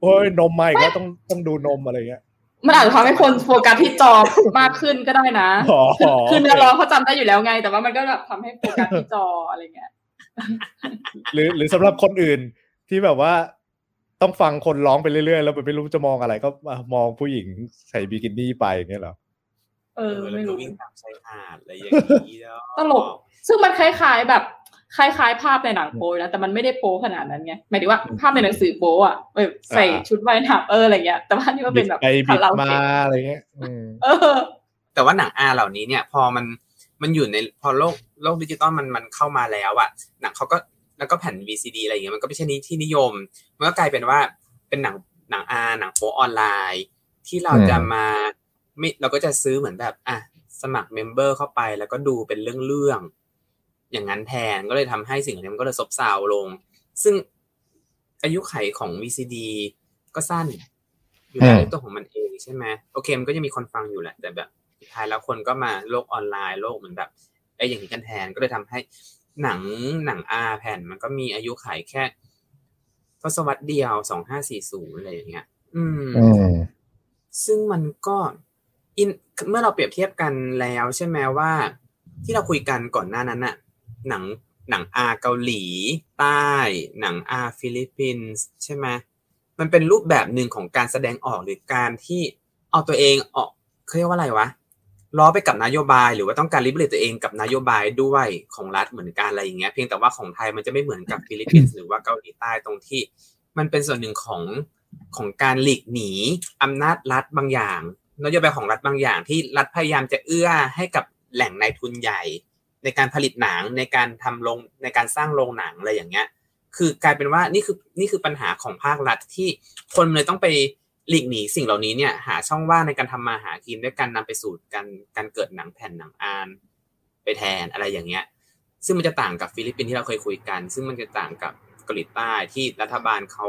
โอ้ยนมมาอีกแล้วต้องต้องดูนมอะไรเงี้ยมันอาจจะทำให้คนโฟกัสที่จอมากขึ้นก็ได้นะอ๋อคือคือเนื้อร้องเขาจำได้อยู่แล้วไง แต่ว่ามันก็แบบทำให้โฟกัสที่จออะไรเงี้ย หรือหรือสำหรับคนอื่นที่แบบว่าต้องฟังคนร้องไปเรื่อยๆ แล้วไม่รู้จะมองอะไรก็อะมองผู้หญิงใส่บิกินี่ไปอย่างเงี้ยเหรอเออแล้วไม่ก็รู้วิ่งตามชายหาดอะไรอย่างนี้แล้วตลก ซึ่งมันคล้ายๆแบบคล้ายๆ ภาพในหนังโป๊นะแต่มันไม่ได้โป๊ขนาดนั้นไงหมายถึงว่าภาพในหนังสือโป๊อะแบบใส่อ่าชุดว่ายน้ำเอออะไรเงี้ย แต่ว่านี่มันเป็นแบบไปบิคาดราโอมาเกะอะไรเงี้ยอืมเออ แต่ว่าหนังอาเหล่านี้เนี่ย พอมันมันอยู่ในพอโลก โลกดิจิตอลมันมันเข้ามาแล้วอะหนังเขาก็แล้วก็แผ่น VCD อะไรอย่างเงี้ยมันก็ไม่ใช่นี้ที่นิยม มันก็กลายเป็นว่าเป็นหนังหนังอาหนังโปออนไลน์ ที่เราอืมจะมาไม่เราก็จะซื้อเหมือนแบบอะสมัครเมมเบอร์เข้าไปแล้วก็ดูเป็นเรื่องๆอย่างนั้นแทนก็เลยทำให้สิ่งเหล่านี้มันก็เลยซบเซาลง ซึ่งอายุไขของ VCD ก็สั้น อยู่ในตัวของมันเองใช่ไหมโอเคมันก็จะมีคนฟังอยู่แหละ แต่แบบสุดท้ายแล้วคนก็มาโลกออนไลน์โลกเหมือนแบบ ไอ้อย่างนี้กันแทนก็เลยทำให้หนังหนังอาแผ่นมันก็มีอายุไขแค่ทศวรรษเดียวสองห้าสี่ศูนย์อะไรอย่างเงี้ยอืมอืมซึ่งมันก็อินเมื่อเราเปรียบเทียบกันแล้วใช่ไหมว่า ที่เราคุยกันก่อนหน้านั้นน่ะ หนังหนัง R เกาหลี ใต้ หนัง R ฟิลิปปินส์ใช่ไหมมันเป็นรูปแบบหนึ่งของการแสดงออกหรือการที่เอาตัวเองออกเขาเรียกว่าอะไรวะ ล้อไปกับนโยบาย หรือว่าต้องการ relate ตัวเองกับนโยบายด้วยของรัฐเหมือนกันอะไรอย่างเงี้ยเพียงแต่ว่าของไทยมันจะไม่เหมือนกับฟิลิปปินส์หรือว่าเกาหลีใต้ตรงที่ มันเป็นส่วนหนึ่งของของการหลีกหนีอำนาจรัฐบางอย่าง นโยบายของรัฐบางอย่างที่รัฐพยายามจะเอื้อให้กับแหล่งนายทุนใหญ่ ในการผลิตหนังในการทำโรงในการสร้างโรงหนังอะไรอย่างเงี้ย คือกลายเป็นว่านี่คือนี่คือปัญหาของภาครัฐที่คนเลยต้องไป หลีกหนีสิ่งเหล่านี้เนี่ยหาช่องว่างในการทำมาหากินด้วยการนำไปสู่การการเกิดหนังแผ่นหนังอานไปแทนอะไรอย่างเงี้ย ซึ่งมันจะต่างกับฟิลิปปินส์ที่เราเคยคุยกัน ซึ่งมันจะต่างกับเกาหลีใต้ที่รัฐบาลเขา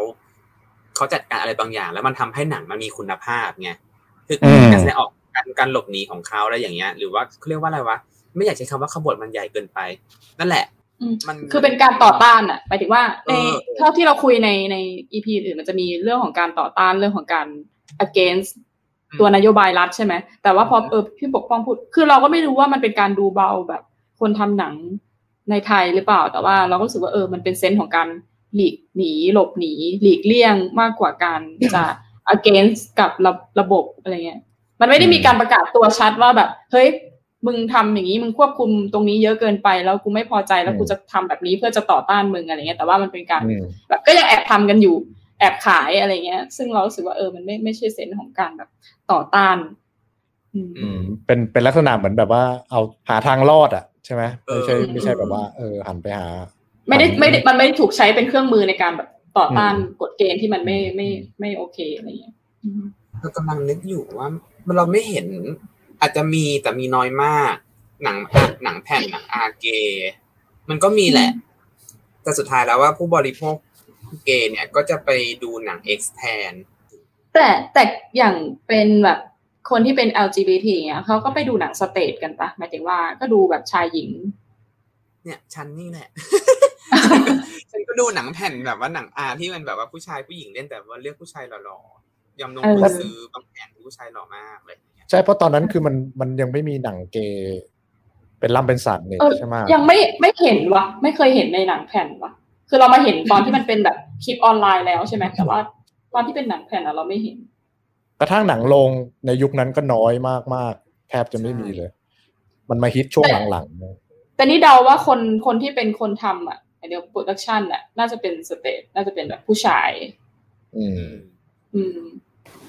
เขาจัดการอะไรบางอย่าง แล้วมันทำให้หนังมันมีคุณภาพไงคือการแสดงออกการการหลบหนีของเขาอะไรอย่างเงี้ย หรือว่าเขาเรียกว่าอะไรวะไม่อยากใช้คำว่าขบวนมันใหญ่เกินไป นั่นแหละ มันคือเป็นการต่อต้านอะหมายถึงว่าในเออเท่าที่เราคุยในใน EP อื่นมันจะมีเรื่องของการต่อต้านเรื่องของการ against ตัวนโยบายรัฐใช่ไหม แต่ว่าพอเออพี่ปกป้องพูด คือเราก็ไม่รู้ว่ามันเป็นการดูเบาแบบ คนทำหนังในไทยหรือเปล่า แต่ว่าเราก็รู้สึกว่าเออ มันเป็นเซนส์ของการหลีกหนี หลบหนี หลีกเลี่ยงมากกว่าการจะ against กับระระบบอะไรเงี้ย มันไม่ได้มีการประกาศตัวชัดว่าแบบ เฮ้ย มึงทำอย่างนี้มึงควบคุมตรงนี้เยอะเกินไปแล้วกูไม่พอใจแล้วกูจะทำแบบนี้เพื่อจะต่อต้านมึงอะไรเงี้ยแต่ว่ามันเป็นการอืมแบบก็ยังแอบทำกันอยู่ แอบขายอะไรเงี้ย ซึ่งเรารู้สึกว่าเออมันไม่ไม่ใช่เซนส์ของการแบบต่อต้านอืมอืมเป็นเป็นลักษณะเหมือนแบบว่า เอาหาทางรอดอะใช่ไหมไม่ใช่เออไม่ใช่แบบว่าเออหันไปหา ไม่ได้ไม่ได้มันไม่ได้ถูกใช้เป็นเครื่องมือในการแบบต่อต้านกฎเกณฑ์ที่มันไม่ไม่ไม่โอเคอะไรเงี้ยอืมเรากำลังนึกอยู่ว่าเราไม่เห็น อาจจะมีแต่มีน้อยมาก หนังอะหนังแผ่นหนังอาเกมันก็มีแหละ แต่สุดท้ายแล้วว่าผู้บริโภคเกย์เนี่ยก็จะไปดูหนัง X แทนแต่แต่อย่างเป็นแบบคนที่เป็น LGBT เงี้ยเขาก็ไปดูหนังสเตทกันปะหมายถึงว่าก็ดูแบบชายหญิง เนี่ยฉันนี่แหละฉันก็ดูหนังแผ่นแบบว่าหนังอาที่มันแบบว่าผู้ชายผู้หญิงเล่นแต่ว่าเลือกผู้ชายหล่อๆยอมลงทุนเออซื้อบางแผ่นที่ผู้ชายหล่อมากเลยอย่างเงี้ย ใช่เพราะตอนนั้นคือมันมันยังไม่มีหนังเกย์เป็นล่ำเป็นสันเนี่ยเออใช่ไหมยังไม่ไม่เห็นวะไม่เคยเห็นในหนังแผ่นวะคือเรามาเห็นตอนที่มันเป็นแบบคลิปออนไลน์แล้วใช่ไหมแต่ว่าตอนที่เป็นหนังแผ่นอะเราไม่เห็น กระทั่งหนังโรงในยุคนั้นก็น้อยมากมากๆแทบจะไม่มีเลย มันมาฮิตช่วงหลังๆเนี่ยแต่นี่เดาว่าคนคนที่เป็นคนทำอะเดี๋ยว production อะ น่าจะเป็น straight น่าจะเป็นแบบผู้ชาย อืม อืม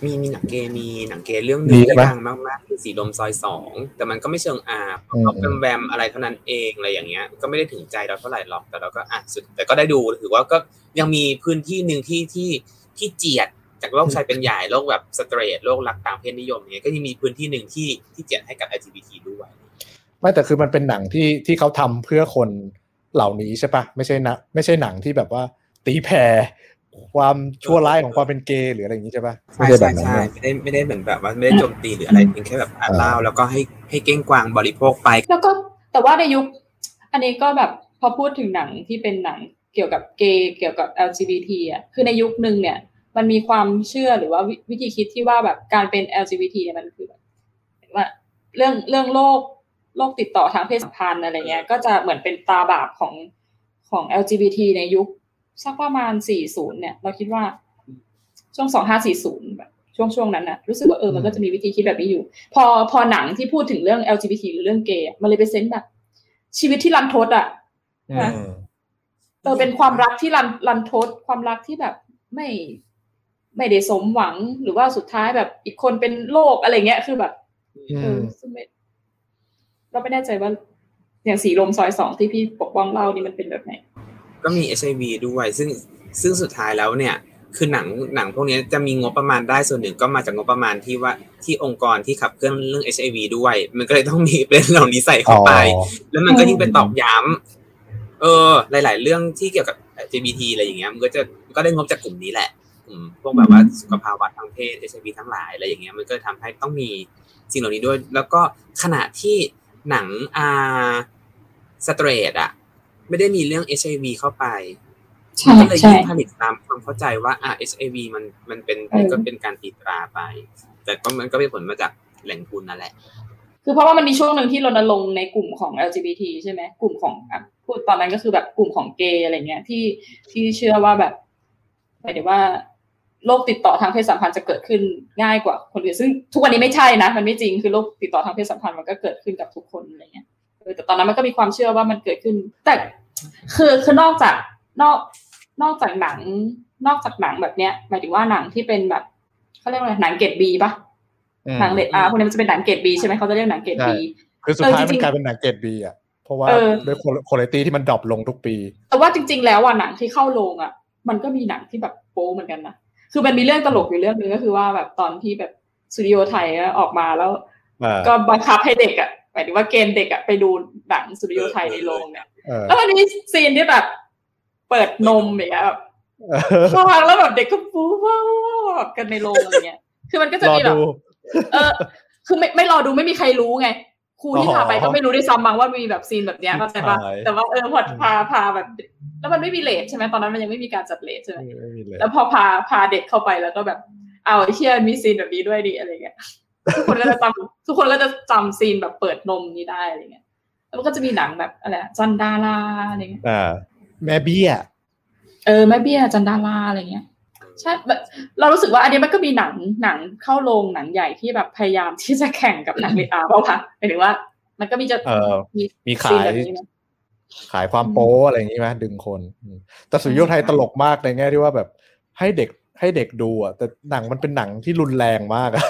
มีมีหนังเกย์มีหนังเกย์เรื่องหนึ่งมีใช่ที่ไหมดังมากๆคือสีลมซอยสองแต่มันก็ไม่เชิง R อืมเขาเป็นแวมอะไรเท่านั้นเองอะไรอย่างเงี้ย ก็ไม่ได้ถึงใจเราเท่าไหร่หรอกแต่เราก็อะสุด แต่ก็ได้ดูถือว่าก็ยังมีพื้นที่หนึ่งที่ที่ที่เจียดจากโลกชายเป็นใหญ่โลกแบบสเตรทโลกรักต่างเพศนิยมอย่างเงี้ยก็ยังมีพื้นที่หนึ่งที่ที่เจียดให้กับ LGBT ด้วยไม่แต่คือมันเป็นหนังที่ที่เขาทำเพื่อคนเหล่านี้ใช่ปะไม่ใช่นะไม่ใช่หนังที่แบบว่าตีแผ่ ความชั่วร้ายของความเป็นเกย์หรืออะไรอย่างนี้ใช่ปะใช่ไม่ใช่แบใช่บนั้นใช่นะไม่ได้ไม่ได้เหมือนแบบว่าไม่ได้โจมตีหรืออะไรเพียงแค่แบบอ่านเล่าแล้วก็ให้ให้เก้งกวางบริโภคไป แล้วก็แต่ว่าในยุค อันนี้ก็แบบพอพูดถึงหนังที่เป็นหนังเกี่ยวกับเกย์เกี่ยวกับ LGBT อะคือในยุคหนึ่งเนี่ย มันมีความเชื่อหรือว่าวิวิธีคิดที่ว่าแบบการเป็น LGBT เนี่ยมันคือแบบว่าเรื่องเรื่องโรคโรคติดต่อทางเพศสัมพันธ์อะไรเงี้ยก็จะเหมือนเป็นตาบาปของของ LGBT ในยุค สักประมาณ 40 เนี่ย เราคิดว่าช่วง 2540 แบบช่วงช่วงนั้นน่ะรู้สึกว่าเออมันก็จะมีวิธีคิดแบบนี้อยู่ พอพอหนังที่พูดถึงเรื่อง LGBT หรือเรื่องเกย์อะมันเลยเป็นเซนส์แบบชีวิตที่รันทดอะอืมเออเป็นความรักที่รันรันทดความรักที่แบบไม่ ไม่ได้สมหวังหรือว่าสุดท้ายแบบอีกคนเป็นโรคอะไรเงี้ยคือแบบอืเออมซึ่งไม่เราไม่แน่ใจว่าอย่างสีลมซอยสองที่พี่ปกป้องเล่านี่มันเป็นแบบไหน ก็มี HIV ด้วย ซึ่งซึ่งสุดท้ายแล้วเนี่ย คือหนังหนังพวกนี้จะมีงบประมาณได้ส่วนหนึ่งก็มาจากงบประมาณที่ว่าที่องค์กรที่ขับเคลื่อนเรื่อง HIV ด้วย มันก็เลยต้องมีเป็นเหล่านี้ใส่เข้าไป แล้วมันก็ยิ่งไปตอกย้ำเออ หลาย ๆ เรื่องที่เกี่ยวกับ LGBT อะไรอย่างเงี้ยมันก็จะมันก็ได้งบจากกลุ่มนี้แหละกลุ่มพวกแบบว่าสุขภาวะทางเพศ HIV ทั้งหลายอะไรอย่างเงี้ยมันก็ทำให้ต้องมีสิ่งเหล่านี้ด้วย แล้วก็ขณะที่หนังอ่าสเตรทอะ ไม่ได้มีเรื่อง HIV เข้าไปใช่ก็เลยใช่ยิ่งผลิตตามความเข้าใจว่าอ่า HIV มันมันเป็นเออก็เป็นการตีตราไป แต่ก็มันก็เป็นผลมาจากแหล่งทุนนั่นแหละ คือเพราะว่ามันมีช่วงหนึ่งที่รณรงค์ในกลุ่มของ LGBT ใช่ไหมกลุ่มของอะพูดตอนนั้นก็คือแบบกลุ่มของเกย์อะไรเงี้ยที่ที่เชื่อว่าแบบหมายถึงว่าโรคติดต่อทางเพศสัมพันธ์จะเกิดขึ้นง่ายกว่าคนอื่นซึ่งทุกวันนี้ไม่ใช่นะ มันไม่จริงคือโรคติดต่อทางเพศสัมพันธ์มันก็เกิดขึ้นกับทุกคนอะไรเงี้ยเออ แต่ตอนนั้นมันก็มีความเชื่อว่ามันเกิดขึ้น แต่คือคือนอกจากนอกนอกจากหนัง นอกจากหนังแบบเนี้ยหมายถึงว่าหนังที่เป็นแบบเขาเรียกว่าอะไรหนังเกรด B ปะอืมหนังเรท R พวกนี้มันจะเป็นหนังเกรด B ใช่ไหมเขาจะเรียกหนังเกรดใช่ B คือสุดท้ายเออจริมันงๆกลายเป็นหนังเกรด B อะเพราะว่าเออด้วยคุณภาพที่มัน drop ลงทุกปี แต่ว่าจริง ๆ แล้วอะหนังที่เข้าโรงอะ มันก็มีหนังที่แบบโป๊เหมือนกันนะคือมันมีเรื่องตลกอยู่เรื่องหนึงก็คือว่าแบบตอนที่แบบสตูดิโอไทยอะออกมาแล้วอ่าก็บังคับให้เด็กอะหมายถึงว่าเกณฑ์เด็กอะไปดูหนังสตูดิโอไทยในโรงเนี่ยเออแล้วมันมีซีนที่แบบเปิดนมอย่างเงี้ยแบบเออฟังแล้วแบบเด็กก็ฟูว้าวกันในโรงอะไรเงี้ย คือมันก็จะรอมีแบบดูเออ คือไม่ไม่รอดูไม่มีใครรู้ไงครูที่อ๋อพาไปก็ไม่รู้ด้วยซ้ำบางว่ามีแบบซีนแบบเนี้ยเข้าใจปะใช่แต่ว่าเออพอพาพาแบบ แล้วมันไม่มีเรทใช่ไหมตอนนั้นมันยังไม่มีการจัดเรทใช่ไหมไม่มีเลยแล้วพอพาพาเด็กเข้าไปแล้วก็แบบ เอาไอ้เชี่ยมีซีนแบบนี้ด้วยดิอะไรเงี้ย ทุกคนก็จะจำทุกคนก็จะจำซีนแบบเปิดนมนี้ได้อะไรเงี้ยแล้วมันก็จะมีหนังแบบอะไรอะจันดาราอะไรเงี้ยอ่าแม่เบี้ยเออแม่เบี้ยจันดาราอะไรเงี้ยใช่แบบเรารู้สึกว่าอันนี้มันก็มีหนังหนังเข้าโรงหนังใหญ่ที่แบบพยายามที่จะแข่งกับหนังเลอาเพราะว่าหมายถึงว่า มันก็มีจะเออมีมีซีขานยแบบนี้นะขายความโป๊อะไรอย่างนี้ไหมดึงคนอืมแต่สุริโยไทยตลกมากในแง่ที่ว่าแบบให้เด็ก ให้เด็กดูอะแต่หนังมันเป็นหนังที่รุนแรงมากอะ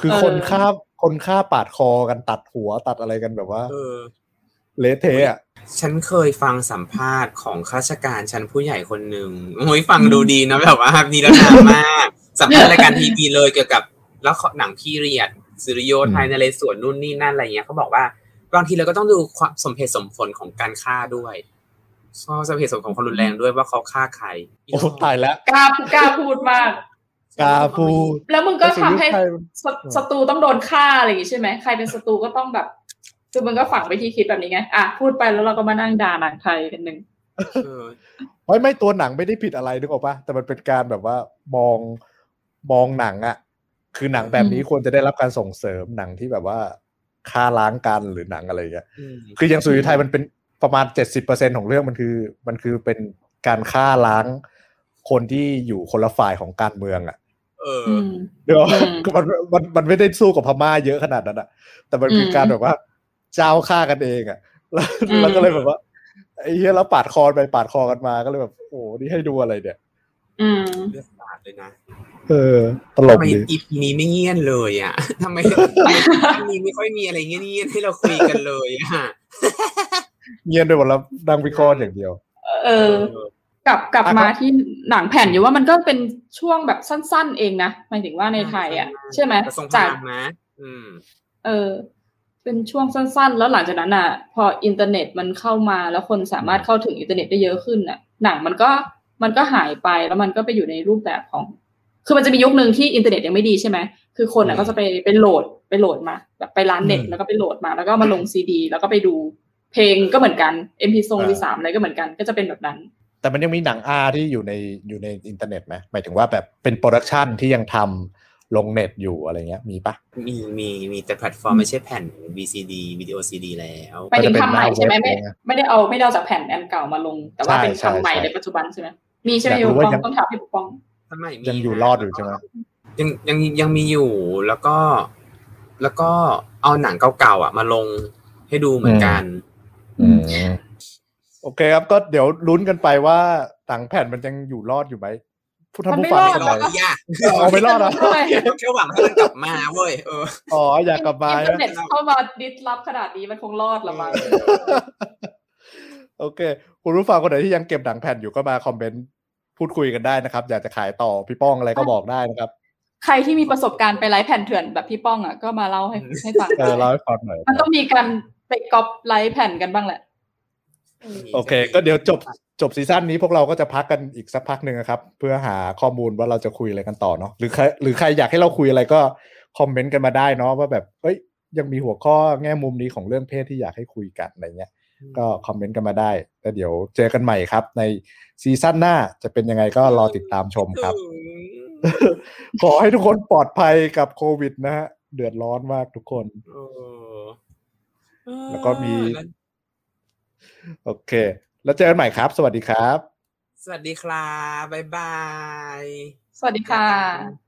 คือคนฆ่าคนฆ่าปาดคอกันตัดหัวตัดอะไรกันแบบว่าเออเละเทะอะฉันเคยฟังสัมภาษณ์ของข้าราชการชั้นผู้ใหญ่คนหนึ่งโอ้ยฟังดูดีนะแบบว่านิรนามมาก สัมภาษณ์รายการทีวีเลยเกี่ยวกับแล้วหนังพีเรียดสุริโยไทยนเรศวรนู่นนี่นั่นอะไรเงี้ยเขาบอกว่าบางทีเราก็ต้องดูความสมเหตุสมผลของการฆ่าด้วย เพราะสมเหตุสมผลของความรุนแรงด้วยว่าเขาฆ่าใครโอ้ตายแล้วกล้ากล้าพูดมากกล้าพูดแล้วมึงก็ทำให้แต่สุริโยไทยศัศัตรูต้องโดนฆ่าอะไรอย่างงี้ใช่ไหมใครเป็นศัตรูก็ต้องแบบคือมึงก็ฝังไปที่คิดแบบนี้ไงอะพูดไปแล้วเราก็มานั่งด่าหนังไทยกันหนึ่งเออเฮ้ยไม่ตัวหนังไม่ได้ผิดอะไรนึกออกปะแต่มันเป็นการแบบว่ามองมองหนังอะคือหนังแบบนี้ควรจะได้รับการส่งเสริมหนังที่แบบว่าฆ่าล้างกันหรือหนังอะไรอย่างเงี้ยอืมคืออย่างสุริยไทยมันเป็น ประมาณเจ็ดสิบเปอร์เซ็นของเรื่องมันคือ มันคือเป็นการฆ่าล้างคนที่อยู่คนละฝ่ายของการเมืองอะเอออืมเดี๋ยวอืมคือมันมันมันไม่ได้สู้กับพม่าเยอะขนาดนั้นอะแต่มันคืออืมการแบบว่า เจ้าฆ่ากันเองอะแล้วอืมแล้วก็เลยแบบว่าไอ้เหี้ยแล้วปาดคอไปปาดคอกันมาก็เลยแบบโอ้โหนี่ให้ดูอะไรเนี่ยอืมเลือดสาดเลยนะเออตลทำกไมดีอีพีนี้ไม่เงียนเลยอะทำไมทำไมอีพีนี้ไม่ค่อยมีอะไรเงียบๆให้เราคุยกันเลยอะ เงียบไปหมดแล้วนั่งวิเคราะห์อย่างเดียว เออกลับกลับอะมาก็ที่หนังแผ่นอยู่ว่ามันก็เป็นช่วงแบบสั้น ๆ เองนะหมายถึงว่าในไทย อะ ใช่ไหมกระทรวงพจากลังนะอืมเออ เป็นช่วงสั้น ๆ แล้วหลังจากนั้นอะ พออินเทอร์เน็ตมันเข้ามาแล้วคนสามารถเข้าถึงอินเทอร์เน็ตได้เยอะขึ้นอะ หนังมันก็มันก็หายไปแล้วมันก็ไปอยู่ในรูปแบบของ คือมันจะมียุคหนึ่งที่อินเทอร์เน็ตยังไม่ดีใช่ไหมคือคนอะก็จะไปไปโหลดไปโหลดมา แบบไปร้านเน็ตอืมแล้วก็ไปโหลดมา แล้วก็มาลงซีดี แล้วก็ไปดู เพลงก็เหมือนกัน MP ทรงอ่าวีสามอะไรก็เหมือนกันก็จะเป็นแบบนั้น แต่มันยังมีหนัง R ที่อยู่ในอยู่ในอินเทอร์เน็ตไหมหมายถึงว่าแบบเป็น production ที่ยังทำลงเน็ตอยู่อะไรเงี้ยมีปะมีมีมีแต่แพลตฟอร์มไม่ใช่แผ่น VCD วิดีโอ CD แล้วไปถึงก็จะเป็นทำใหม่ใช่ไหมหน้าไม่เว็บเลยนะไม่ได้เอาไม่ได้เอาจากแผ่นอันเก่ามาลง แต่ว่าใช่เป็นใช่ทำใหม่ใช่ในปัจจุบันใช่ไหมมีใช่ไหมอยากโยรู้ปว่าองยังต้องถามพี่ปกป้องทำไมมียังอยู่รอดอยู่ใช่ไหมยังยังยังมีอยู่แล้วก็ แล้วก็เอาหนังเก่าๆอะ มาลงให้ดูเหมือนกันอืม โอเคครับก็เดี๋ยวลุ้นกันไปว่าหนังแผ่นมันยังอยู่รอดอยู่ไหมผู้ท่านมันผู้ไม่ฟังรอดคนไหนรอดยากเอาไม่รอดเหรอทำไมแค่หวังให้มันกลับมาเว้ยเอออ๋ออยากกลับมาอินเทอร์ใช่ไหมเน็ตเข้ามาดิสรับขนาดนี้มันคงรอดละมั้งโอเค คุณผู้ฟังคนไหนที่ยังเก็บหนังแผ่นอยู่ก็มาคอมเมนต์พูดคุยกันได้นะครับ อยากจะขายต่อพี่ป้องอะไรก็บอกได้นะครับ ใครที่มีประสบการณ์ไปไลฟ์แผ่นเถื่อนแบบพี่ป้องอะก็มาเล่าให้ให้ฟังเออเล่าให้ฟังหน่อยมันต้องมีการ ไปก๊อปไลฟ์แผ่นกันบ้างแหละ โอเค ก็เดี๋ยวจบจบซีซั่นนี้พวกเราก็จะพักกันอีกสักพักหนึ่งนะครับ เพื่อหาข้อมูลว่าเราจะคุยอะไรกันต่อเนาะหรือใครหรือใครอยากให้เราคุยอะไรก็คอมเมนต์กันมาได้เนาะว่าแบบเอ้ย ยังมีหัวข้อแง่มุมนี้ของเรื่องเพศที่อยากให้คุยกันอะไรเงี้ยก็คอมเมนต์กันมาได้แล้วเดี๋ยวเจอกันใหม่ครับ ในซีซั่นหน้าจะเป็นยังไงก็รอติดตามชมครับ ขอให้ทุกคนปลอดภัยกับโควิดนะฮะเดือดร้อนมากทุกคนเออเออ แล้วก็มีแล้วโอเค แล้วเจอกันใหม่ครับ สวัสดีครับ สวัสดีครับบ๊ายบาย สวัสดีค่ะเจอกัน